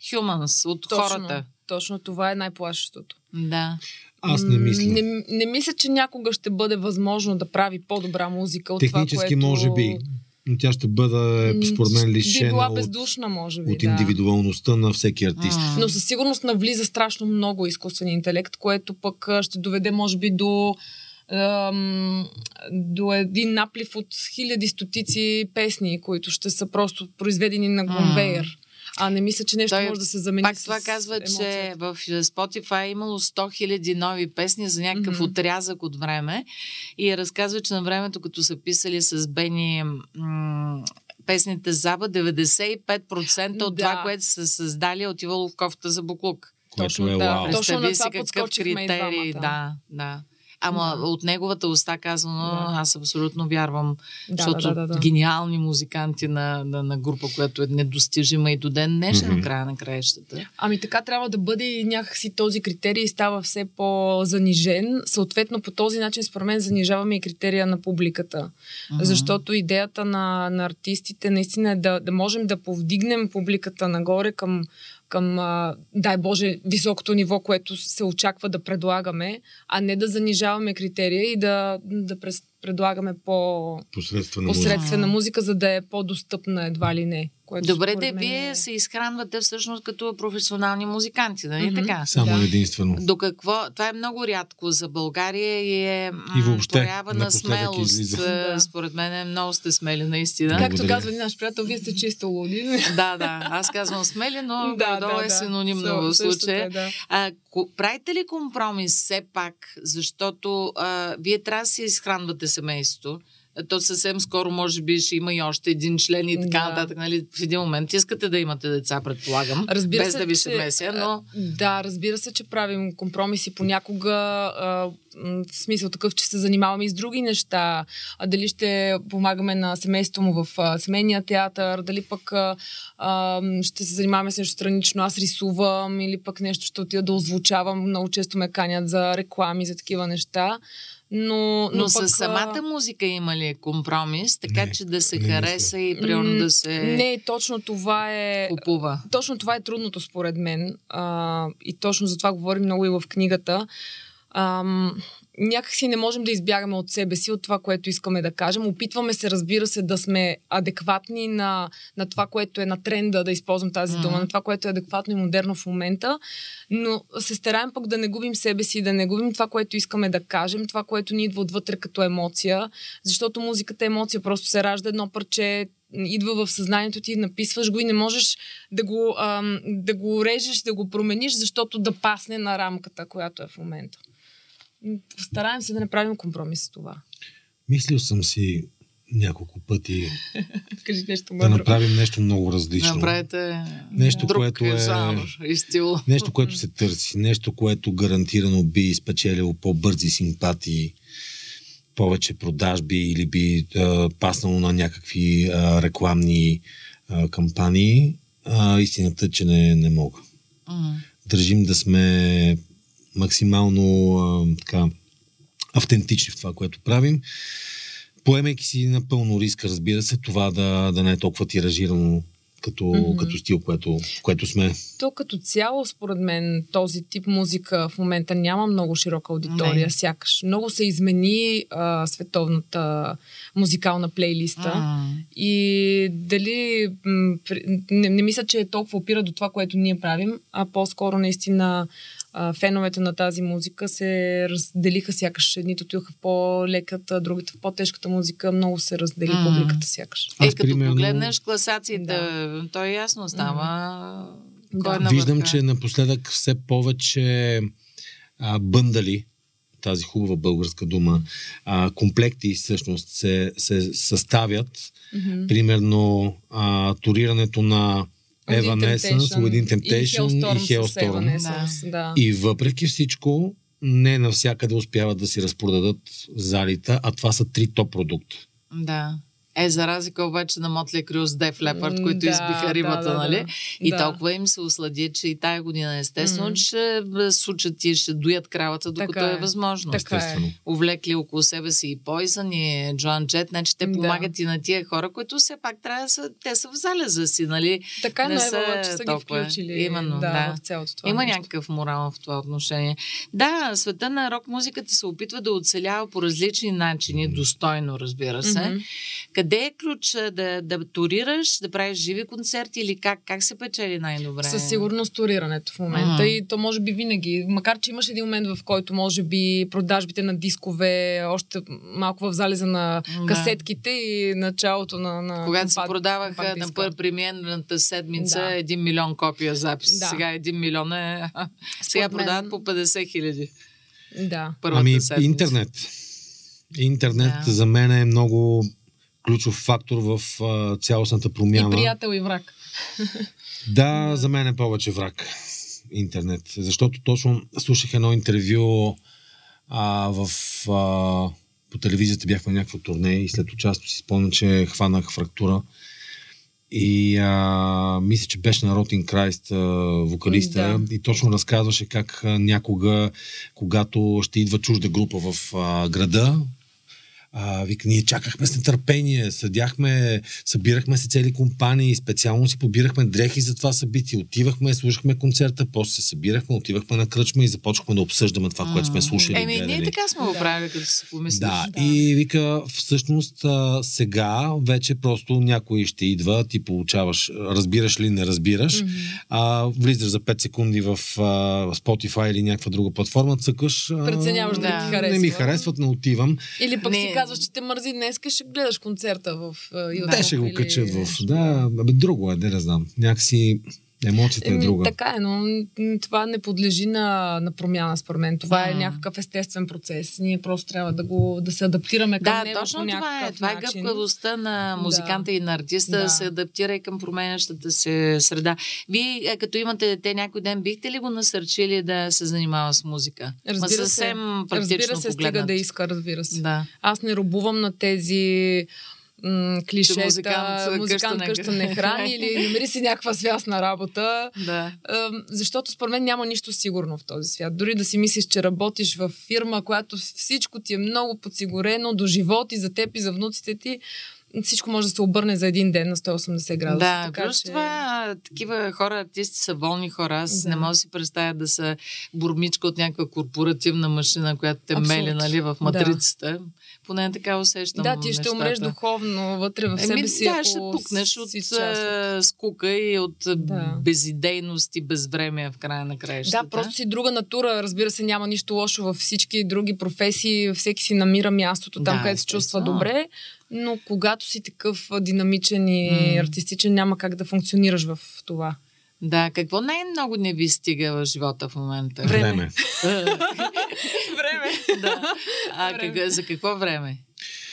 humans, от точно, хората. Точно това е най-плашещото. Да. Аз не мисля. Не, не мисля, че някога ще бъде възможно да прави по-добра музика от Технически това, което... може би но тя ще бъде, според мен, лишена би била бездушна, може би, от индивидуалността на всеки артист. А. Но със сигурност навлиза страшно много изкуствен интелект, което пък ще доведе, може би, до до един наплив от хиляди стотици песни, които ще са просто произведени на конвейер. А не мисля, че нещо Той, може да се замени Пак това казва, емоцията. че в Spotify е имало 100 000 нови песни за някакъв mm-hmm. отрязък от време и разказва, че на времето, като са писали с Бени м- песните Заба, 95% от да. това, което са създали, е отивало в кофта за буклук. Точно, е, да. Точно на това какъв критерий, да, да. Ама да. от неговата уста казано, да. аз абсолютно вярвам, да, защото да, да, да, да. гениални музиканти на, на, на група, която е недостижима и до ден днешен, mm-hmm. края на краищата. Ами така трябва да бъде и някакси този критерий става все по-занижен. Съответно, по този начин, според мен, занижаваме и критерия на публиката. Mm-hmm. Защото идеята на, на артистите наистина е да, да можем да повдигнем публиката нагоре към към, а, дай Боже, високото ниво, което се очаква да предлагаме, а не да занижаваме критерия и да, да през, предлагаме по посредствена, посредствена музика. музика, за да е по-достъпна едва ли не. Което Добре, де, вие е... се изхранвате всъщност като професионални музиканти, нали mm-hmm. така? Само да. единствено. До какво? Това е много рядко за България и е и въобще, проява на смелост. Да. Според мен много сте смели, наистина. Както казва наш приятел, вие сте чисто луди. да, да. Аз казвам смели, но да, долу да, е синонимно да. в случая. Е, да. А, правите ли компромис все пак, защото а, вие трябва да си изхранвате семейството? То съвсем скоро може би ще има и още един член и така Да. нататък. Нали? В един момент искате да имате деца, предполагам, Разбира без се, да ви се меся, но... Да, разбира се, че правим компромиси понякога, а, в смисъл такъв, че се занимаваме и с други неща. А, дали ще помагаме на семейството му в а, семейния театър, дали пък а, ще се занимаваме с нещо странично, аз рисувам или пък нещо ще отида да озвучавам. Много често ме канят за реклами, за такива неща. Но, но, Но пък, с самата музика има ли компромис, така Не, че да се не хареса и примерно да се Не, точно това е... купува? Точно това е трудното според мен а, и точно за това говорим много и в книгата. Ам, някакси не можем да избягаме от себе си, от това, което искаме да кажем. Опитваме се, разбира се, да сме адекватни на, на това, което е на тренда, да използвам тази Мгм. дума, на това, което е адекватно и модерно в момента, но се стараем пък да не губим себе си, да не губим това, което искаме да кажем, това, което ни идва отвътре като емоция, защото музиката е емоция, просто се ражда едно парче, идва в съзнанието ти, написваш го и не можеш да го, ам, да го режеш, да го промениш, защото да пасне на рамката, която е в момента. Стараем се да не правим компромис с това. Мислил съм си няколко пъти Кажи нещо да направим нещо много различно. Направите Нещо, друг което е- жанр и стил. Нещо, което се търси, нещо, което гарантирано би спечелило по-бързи симпатии, повече продажби или би а, паснало на някакви а, рекламни а, кампании. А, истината е, че не, не мога. М. Държим да сме максимално а, така, автентични в това, което правим. Поемайки си напълно риска, разбира се, това да, да не е толкова тиражирано като, mm-hmm. като стил, което, в което сме. То като цяло, според мен, този тип музика в момента няма много широка аудитория, Не. сякаш. Много се измени а, световната музикална плейлиста. М. И дали м, не, не мисля, че толкова опира до това, което ние правим, а по-скоро наистина а, феновете на тази музика се разделиха сякаш. Едните отидоха в по-леката, другите в по-тежката музика. Много се раздели М. публиката сякаш. Е, Аз, като примерно- погледнеш класациите, Да. то е ясно става. Кой Да. е на Виждам, че напоследък все повече а, бъндали, тази хубава българска дума, а, комплекти всъщност се, се съставят. Мгм. Примерно а, турирането на Evanescence, Within Temptation и Hellstorm. с Hellstorm. Да. И въпреки всичко, не навсякъде успяват да си разпродадат залите, а това са три топ продукта. Да. Е, за разлика обаче на Мотли Крю с Leppard, М, които да, избиха рибата, да, да, нали? да. И Да. толкова им се услади, че и тая година естествено, че ще сучат и ще доят кравата, докато Така е. е. възможно. Така е. Естествено. Увлекли около себе си и Poison, и Джоан Джет, значи те Да. помагат и на тия хора, които все пак трябва да са, те са в залеза си, нали? Така не са е, че са ги включили Именно, да, да. в цялото това Има нещо. някакъв морал в това отношение. Да, света на рок музиката се опитва да оцелява по различни начини, достойно, разбира се. Мгм. Къде е ключа да, да турираш, да правиш живи концерти или как, как се печели най-добре? Със сигурност турирането в момента. Ага. И то може би винаги. Макар, че имаше един момент, в който може би продажбите на дискове, още малко в залеза на Да. касетките и началото на. на Когато се компакт- продаваха на пър премиерната седмица Да. един милион копия запис. Да. Сега един милион е... Сега Според мен- продават по 50 хиляди. Да. Първата ами, седмица. интернет. Интернет Да. за мен е много ключов фактор в а, цялостната И промяна. приятел и враг. Да, за мен е повече враг интернет. Защото точно слушах едно интервю а, в, а, по телевизията бяхме на някакво турне и след участието си спомням, че хванах фрактура. И а, мисля, че беше на Ротин Крайст, а, вокалиста, Да. и точно разказваше как а, някога, когато ще идва чужда група в а, града, а, вика, ние чакахме с нетърпение, съдяхме, събирахме се цели компании, специално си побирахме дрехи за това събитие, отивахме, слушахме концерта, после се събирахме, отивахме на кръчма и започнахме да обсъждаме това, което сме слушали. и Еми, ние така сме го Да. правили, като си помислиш. Да, Да. и вика, всъщност а, сега вече просто някой ще идва, ти получаваш, разбираш ли, не разбираш, Мгм. а, влизаш за 5 секунди в а, Spotify или някаква друга платформа, цъкаш. а, Преценяваш дали Да. ти Не харесва. ми харесват, не отивам. Или пък Не. си казваш, че те мързи днес, ще гледаш концерта в YouTube. Те ще го качат в... Да, абе, друго е, да не знам. Някакси Емоцията е друга. Така е, но това не подлежи на, на промяна, според мен. Това mm. е някакъв естествен процес. Ние просто трябва да, го, да се адаптираме към да, него точно по това е. Това е гъвкавостта на музиканта да. и на артиста да. да се адаптира и към променящата се среда. Вие, е, като имате дете някой ден, бихте ли го насърчили да се занимава с музика? Разбира Ма съвсем се. Разбира се, стига да иска, разбира се. Да. Аз не робувам на тези м- клишета, музикант, музикант къща не храни или намери си някаква свясна работа. Да. защото според мен няма нищо сигурно в този свят. Дори да си мислиш, че работиш в фирма, която всичко ти е много подсигурено до живот и за теб и за внуците ти, всичко може да се обърне за един ден на 180 градуса. Да, така, плюс че... това такива хора, артисти са волни хора. Аз да. не мога да си представя да са бурмичка от някаква корпоративна машина, която те Абсолют. мели нали, в матрицата. Да. Поне така усещам Да, ти ще нещата. умреш духовно вътре в себе си. Да, ще пукнеш от скука и от да. безидейност и безвремие в края на краищата. Да, просто си друга натура. Разбира се, няма нищо лошо във всички други професии. Всеки си намира мястото там, да, където се чувства добре но когато си такъв динамичен и mm. артистичен, няма как да функционираш в това. Да, какво най-много не ви стига в живота в момента? Време. време. да. А време. Как, за какво време?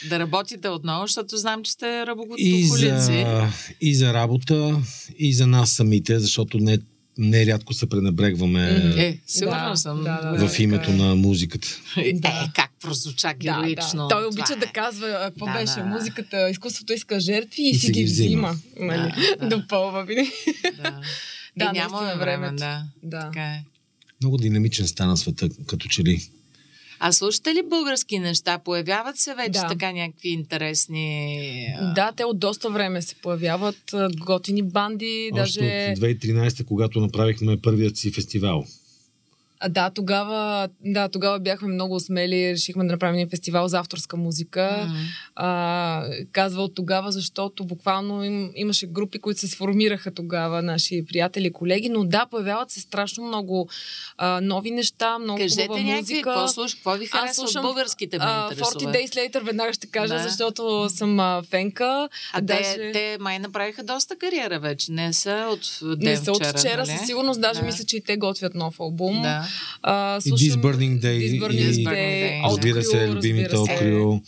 Да работите отново, защото знам, че сте работохолици. И за, и за работа, и за нас самите, защото не нерядко се пренебрегваме е, сигурно да, съм. Да, да, в името да. на музиката. Е, да. как прозвуча героично. Да, да. Той обича да е. казва какво да, беше да. музиката, изкуството иска жертви и, и си ги взима. взима. Нали? Да, да. Допълва ви. Да, да е, няма време. Да. да. Така е. Много динамичен стана света, като че ли. А слушате ли български неща? Появяват се вече да. така някакви интересни... Да, те от доста време се появяват готини банди. Още даже... от 2013, когато направихме първият си фестивал. А, да, тогава, да, тогава бяхме много смели, решихме да направим един фестивал за авторска музика. Mm-hmm. А, казва от тогава, защото буквално им, имаше групи, които се сформираха тогава, наши приятели, колеги, но да, появяват се страшно много а, нови неща, много Кажете хубава някакви, музика. Какво, слуш, какво ви харесва слушам, от българските ме а, 40 Days Later веднага ще кажа, да. защото съм а, фенка. А даже... те, те май направиха доста кариера вече, не са от ден Не са от вчера, нали? със сигурност, даже да. мисля, че и те готвят нов албум. Да. А, слушам, и This Burning Day. This Burning и, Day. Разбира се, любимите Открил.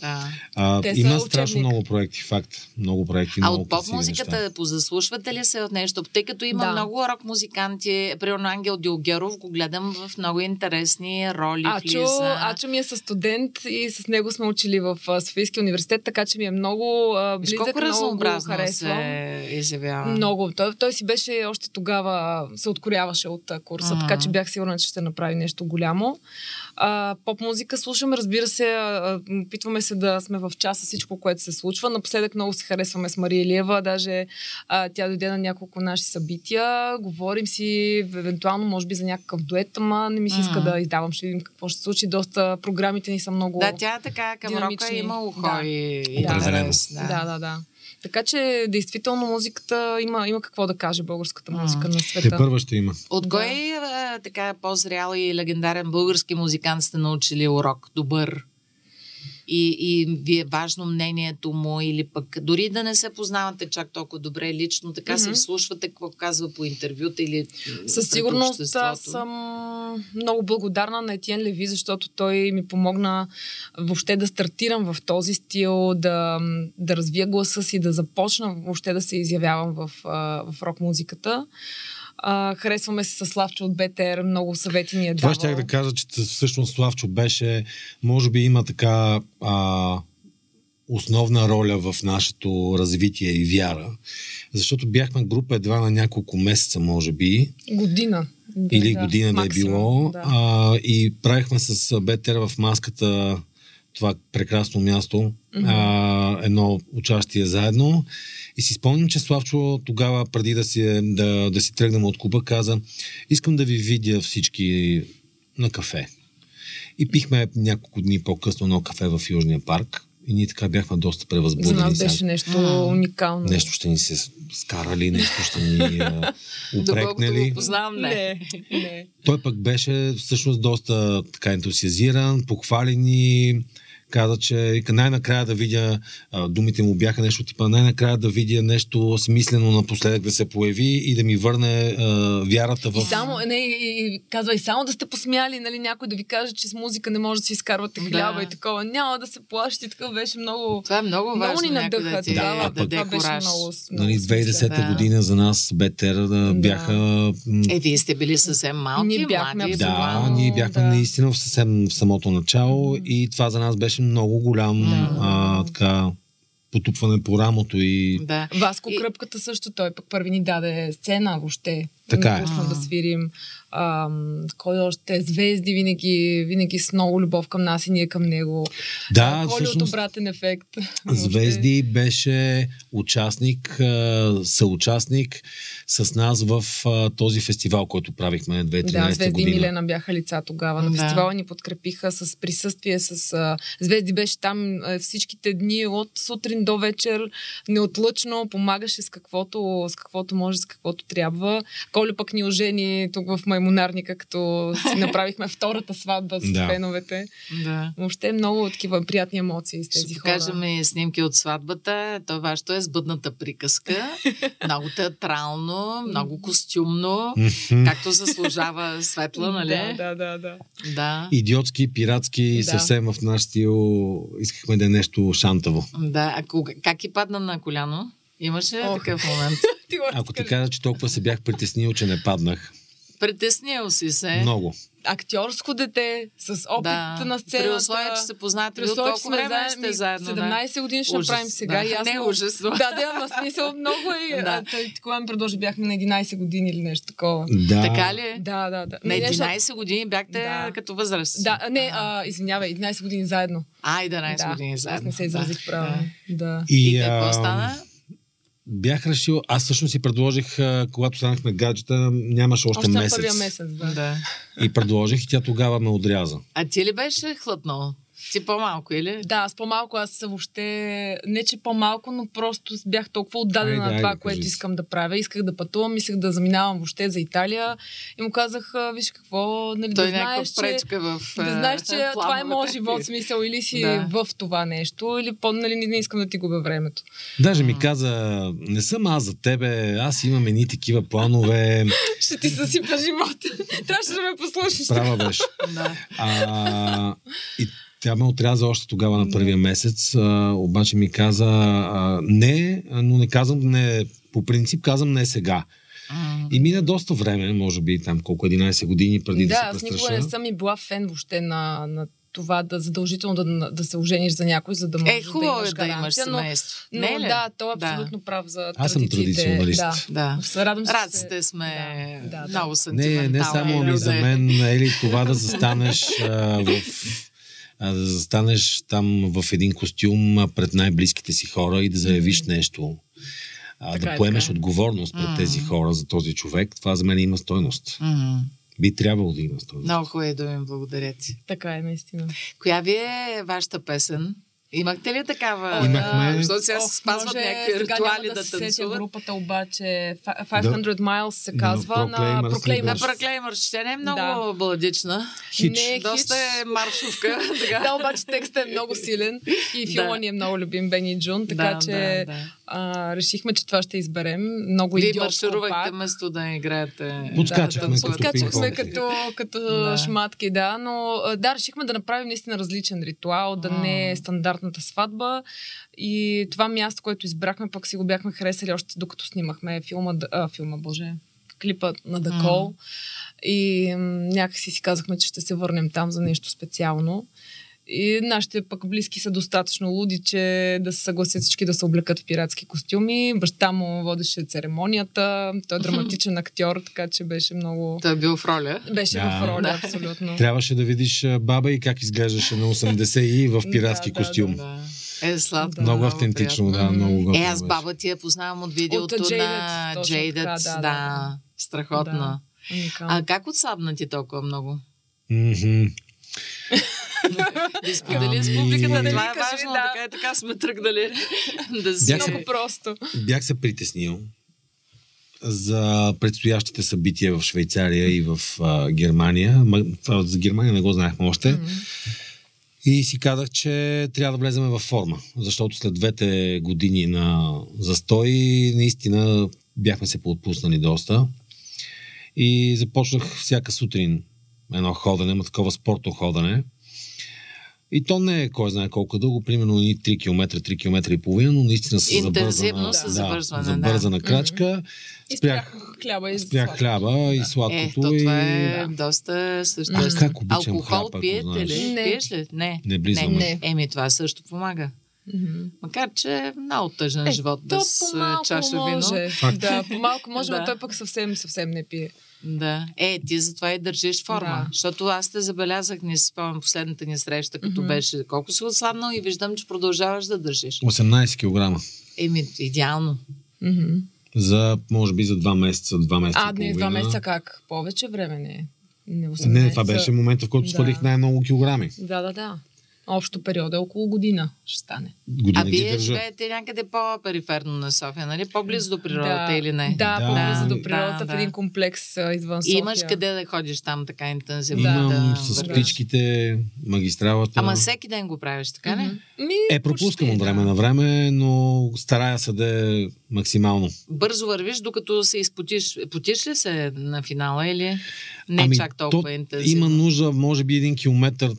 Да. има страшно много проекти, факт. Много проекти, а много от поп-музиката позаслушвате ли се от нещо? Тъй като има да. много рок-музиканти, примерно Ангел Дилгеров, го гледам в много интересни роли. Ачо, влиза. Ачо ми е със студент и с него сме учили в Софийския университет, така че ми е много близък, колко много го харесвам. се изявява. Много. Той, той си беше още тогава, се откоряваше от курса, mm-hmm. така че бях сигурна, че ще направи нещо голямо. А, поп-музика слушаме, разбира се, опитваме се да сме в час с всичко, което се случва. Напоследък много се харесваме с Мария Илиева, даже а, тя дойде на няколко наши събития. Говорим си, евентуално, може би за някакъв дует, ама не ми се иска mm-hmm. да издавам, ще видим какво ще се случи. Доста програмите ни са много. Да, тя е така, към рока има ухо да. и, да. Да. да, да, да. Така че, действително, музиката има, има какво да каже българската музика mm. на света. Те първа ще има. От кой да. така по-зрял и легендарен български музикант сте научили урок? Добър? И, и ви е важно мнението му или пък дори да не се познавате чак толкова добре лично, така mm-hmm. се вслушвате какво казва по интервюта или Със сигурност аз съм много благодарна на Етиен Леви, защото той ми помогна въобще да стартирам в този стил, да, да развия гласа си, да започна въобще да се изявявам в, в рок-музиката. А, харесваме се с Славчо от БТР, много съвети ни е Това ще да кажа, че всъщност Славчо беше, може би има така а, основна роля в нашето развитие и вяра. Защото бяхме група едва на няколко месеца, може би. Година. Или да, година да е било. Да. А, и правихме с БТР в маската това прекрасно място, mm-hmm. а, едно участие заедно. И си спомням, че Славчо тогава, преди да си, да, да си тръгнем от Куба, каза, искам да ви видя всички на кафе. И пихме няколко дни по-късно на кафе в Южния парк. И ние така бяхме доста превъзбудени. За нас беше нещо а, уникално. Нещо ще ни се скарали, нещо ще ни упрекнали. го познавам, не. не. не. Той пък беше всъщност доста така ентусиазиран, похвалени каза, че най-накрая да видя, а, думите му бяха нещо типа, най-накрая да видя нещо смислено напоследък да се появи и да ми върне а, вярата в... И само, не, и, казва, и само да сте посмяли, нали, някой да ви каже, че с музика не може да си изкарвате хляба да. и такова. Няма да се плащи, така беше много... Това е много важно. Много ни надъха да ти, тогава. Да, да, това беше много, много нали, 2010 да. година за нас Бетер да, бяха... Е, вие сте били съвсем малки, ние бяхме млади. Да, ние бяхме да. наистина в съвсем в самото начало и това за нас беше много голям да. а, така, потупване по рамото и... Да. Васко и... Кръпката също, той пък първи ни даде сцена въобще. Така е. да свирим. А, кой още? Звезди винаги, винаги с много любов към нас и ние към него. Да, Коли от обратен ефект. Звезди беше участник, съучастник с нас в този фестивал, който правихме 2013 Да, Звезди година. и Милена бяха лица тогава. На фестивала ни подкрепиха с присъствие, с а, Звезди беше там всичките дни от сутрин до вечер, неотлъчно, помагаше с каквото, с каквото може, с каквото трябва. Коля пък ни ожени тук в Маймонарника, като си направихме втората сватба с да. феновете. Да. Въобще много такива приятни емоции с тези Ще хора. покажем и снимки от сватбата. Това вашето е сбъдната приказка. много театрално, много костюмно, както заслужава светла, нали? Да, да, да. да. да. Идиотски, пиратски, да. съвсем в наш стил искахме да е нещо шантаво. Да, а кога, как ти падна на коляно? Имаше Ох. такъв момент. ти Ако ти кажа, че толкова се бях притеснил, че не паднах. Притеснил си се. Много. Актьорско дете, с опит да. на сцената. При условие, че се. При условие, колко време заедно, сте заедно? 17 години ще направим сега. Да. И аз не е ужасно. Да, да, ама смисъл много е. да. Той кога ми предложи, бяхме на 11 години или нещо такова. Да. Така ли? Да, да, да. На 11 години бяхте да. като възраст. Да, не, а, извинявай, 11 години заедно. А, 11 да. години заедно. Аз не се изразих да. правилно. Да. да. И, и какво стана? Бях решил, аз всъщност си предложих, когато станахме гаджета, нямаше още, още месец. първия месец, да. да. И предложих и тя тогава ме отряза. А ти ли беше хлътнал? Ти по-малко, или? Да, с по-малко. Аз въобще, не че по-малко, но просто бях толкова отдадена на това, да което искам да правя. Исках да пътувам, исках да заминавам въобще за Италия. И му казах, виж какво, нали, Той да знаеш, че, в, да знаеш, че това е моят живот, смисъл, или си да. в това нещо, или по, нали, не искам да ти губя времето. Даже ми каза, не съм аз за тебе, аз имам едни такива планове. Ще ти съсипа живота. Трябваше да ме послушаш. Права беше. да. А, и тя ме отряза още тогава на първия месец, а, обаче ми каза а, не, но не казвам не, по принцип казвам не сега. И мина доста време, може би там колко 11 години преди да, да се. Да, аз никога не съм и била фен въобще на, на това да задължително да, да се ожениш за някой, за да можеш е, хубаво да имаш е да имаш семейство. Но, но не да, то е абсолютно да. прав за Аз съм традиционалист. Да, да. Радвам се. Радците сме да, да, много Не, не само ми за мен, ели това да застанеш а, в а, да застанеш там в един костюм пред най-близките си хора и да заявиш нещо. А, така да е, поемеш така. отговорност пред mm-hmm. тези хора за този човек, това за мен има стойност. Mm-hmm. Би трябвало да има стойност. Много хубави думи, благодаря ти. Така е, наистина. Коя ви е вашата песен? Имахте ли такава? Имахме. Защото сега се спазват някакви ритуали да, да танцуват. групата обаче 500 да. Miles се казва no, на Proclaimers. На Proclaimers. Ще не е много да. баладична. Хич. Не е Доста е маршовка. да, обаче текстът е много силен и филма да. ни е много любим Бени Джун, така да, че да, да. А, решихме, че това ще изберем. Много Вие марширувахте вместо да играете. Подскачахме да, като Подскачахме като, като да. шматки, да, но да, решихме да направим наистина различен ритуал, да не е стандартната сватба. И това място, което избрахме, пък си го бяхме харесали още докато снимахме филма, а, филма, боже, клипа на Дакол. И някакси си казахме, че ще се върнем там за нещо специално. И нашите пък близки са достатъчно луди, че да се съгласят всички да се облекат в пиратски костюми. Баща му водеше церемонията. Той е драматичен актьор, така че беше много... Той е бил в роля. Беше да. в роля, абсолютно. Трябваше да видиш баба и как изглеждаше на 80 и в пиратски да, костюм. Да, да, да. Е, сладко. Много, много автентично, да, много готово. Е, аз баба ти я познавам от видеото от на Jaded. Да, да, да, да. Страхотно. Да. А как отслабна ти толкова много? Mm-hmm. Да споделим с публиката. Това е важно. Да. Така, така сме тръгнали. да си... Бях много просто. Бях се притеснил за предстоящите събития в Швейцария и в а, Германия. Ма, за Германия не го знаехме още. Mm-hmm. И си казах, че трябва да влеземе във форма, защото след двете години на застой наистина бяхме се поотпуснали доста. И започнах всяка сутрин едно ходене, ма такова спортно ходене. И то не е кой знае колко дълго, примерно и 3 км, 3 км и половина, но наистина с Интензивно с забързване, да, забързана да. крачка. И спрях хляба и спрях хляба и сладкото. Е, и... това е да. доста съществено. Аз как обичам Алкохол хляб, пиете ли? Не. Пиеш ли? Не. Не близаме. Не. Еми, това също помага. Mm-hmm. Макар, че е много тъжен Е, живот без а, чаша вино. може. Факт. Да, по-малко може, Да. но той пък съвсем, съвсем не пие. Да. Е, ти затова и държиш форма. Да. Защото аз те забелязах, не си спомням последната ни среща, като Мгм. беше колко си отслабнал и виждам, че продължаваш да държиш. 18 кг. Еми, идеално. Mm-hmm. За, може би, за 2 месеца, 2 месеца А, и не, два месеца как? Повече време не е. Не, 18. Не, това беше момента, в който Да. свалих най-много килограми. Да, да, да. Общо периода е около година ще стане. Година А вие държа. живеете някъде по-периферно на София, нали? По-близо до природата да, или не? Да, Да. по-близо до Да, природата да. в един комплекс а, извън София. имаш къде да ходиш там така интензивно. Да. Имам да с птичките, магистралата. Ама всеки ден го правиш, така ли? Мгм. Ми, Е, пропускам от време да. на време, но старая се да е максимално. Бързо вървиш, докато се изпотиш. Потиш ли се на финала или не Ами, чак толкова то интензивно? Има нужда, може би, един километър.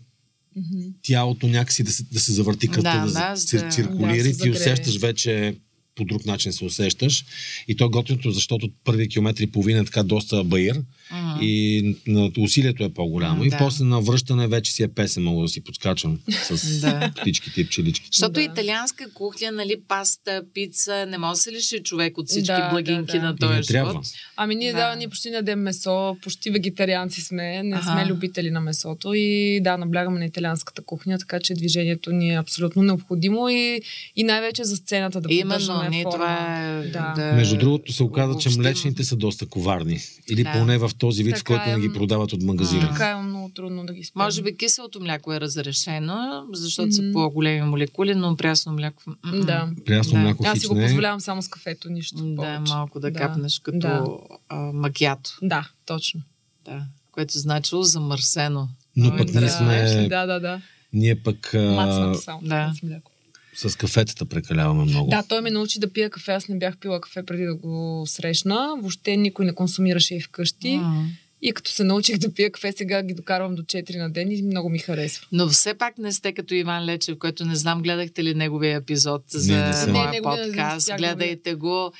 Тялото някакси да се, да се завърти кръвта, Да, да, да, да, цир, циркулира да, и ти усещаш вече по друг начин се усещаш. И то е готиното, защото първия километр и половина е така доста баир Мгм. и на, усилието е по-голямо. М, И да. после на връщане вече си е песен, мога да си подскачам с Да. птичките и пчеличките. Защото Да. италианска кухня, нали, паста, пица, не може да се лиши човек от всички Да, благинки да, да. на този не трябва. живот. Ами ние Да. да. ние почти не ядем месо, почти вегетарианци сме, не Аха. сме любители на месото и да, наблягаме на италианската кухня, така че движението ни е абсолютно необходимо и, и най-вече за сцената да Именно, поддържаме ние форма. това е... Да. да Между другото се оказа, че млечните са доста коварни. Или Да. поне в този вид, в Така който е, не ги продават от магазина. Така е много трудно да ги спрем. Може би киселото мляко е разрешено, защото са Мгм. по-големи молекули, но прясно мляко... м-м. Да. Прясно Да. мляко Аз си го не е. позволявам само с кафето, нищо Да, повече. малко да, Да. капнеш като Да. а, макято. Да, точно. Да. Което значило замърсено. Но Много пък ние интересно. сме... Да, да, да. Ние пък Мацната само. да. мляко. С кафетата прекаляваме много. Да, той ме научи да пия кафе. Аз не бях пила кафе преди да го срещна. Въобще никой не консумираше и вкъщи. М. И като се научих да пия кафе, сега ги докарвам до 4 на ден и много ми харесва. Но все пак не сте като Иван Лечев, който не знам, гледахте ли неговия епизод за Не, не моя Не, не подкаст. го Гледайте го.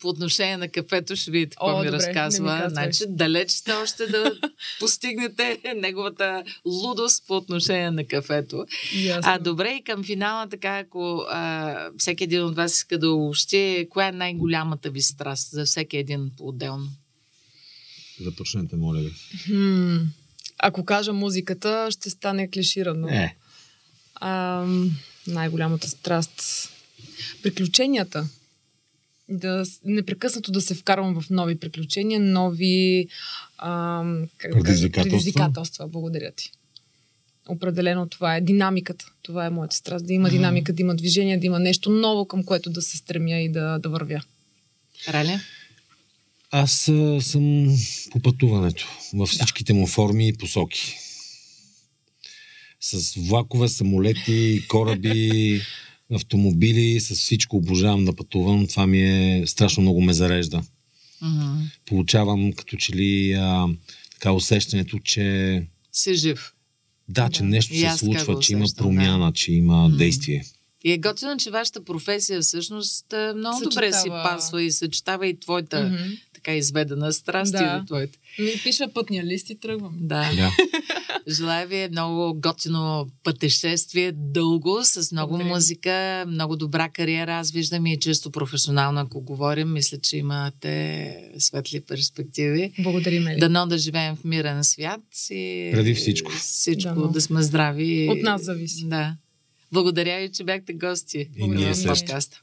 По отношение на кафето ще видите О, какво ми добре, не ми разказва. казвай. значи, далеч сте още да постигнете неговата лудост по отношение на кафето. Ясно. А добре, и към финала, така, ако а, всеки един от вас иска да обобщи, коя е най-голямата ви страст за всеки един по-отделно? Започнете, моля ви. Хм. Ако кажа музиката, ще стане клиширано. Е, Ам, най-голямата страст. Приключенията. Да, непрекъснато да се вкарвам в нови приключения, нови ам, как да кажа, Предизвикателства. предизвикателства. Благодаря ти. Определено това е динамиката. Това е моята страст. Да има динамика, да има движение, да има нещо ново, към което да се стремя и да, да вървя. Раля? Аз съм по пътуването във всичките му форми и посоки. С влакове, самолети, кораби, автомобили, с всичко обожавам да пътувам. Това ми е страшно много ме зарежда. Мгм. Получавам като че ли а, така усещането, че Си жив. да, че Да. нещо се случва, че има промяна, че има М. действие. И е готино, че вашата професия всъщност е, много добре си Съчетава. пасва и съчетава и твоята Мгм. така изведена страст Да. и твоята. Ми пиша пътния лист и тръгвам. Да. Да. Желая ви много готино пътешествие, дълго, с много Благодаря. музика, много добра кариера. Аз виждам и често професионално, ако говорим, мисля, че имате светли перспективи. Благодарим, Ели. Дано да живеем в мирен свят и Преди всичко. всичко Дано. да сме здрави. От нас зависи. Да. Благодаря ви, че бяхте гости. И ние подкаста.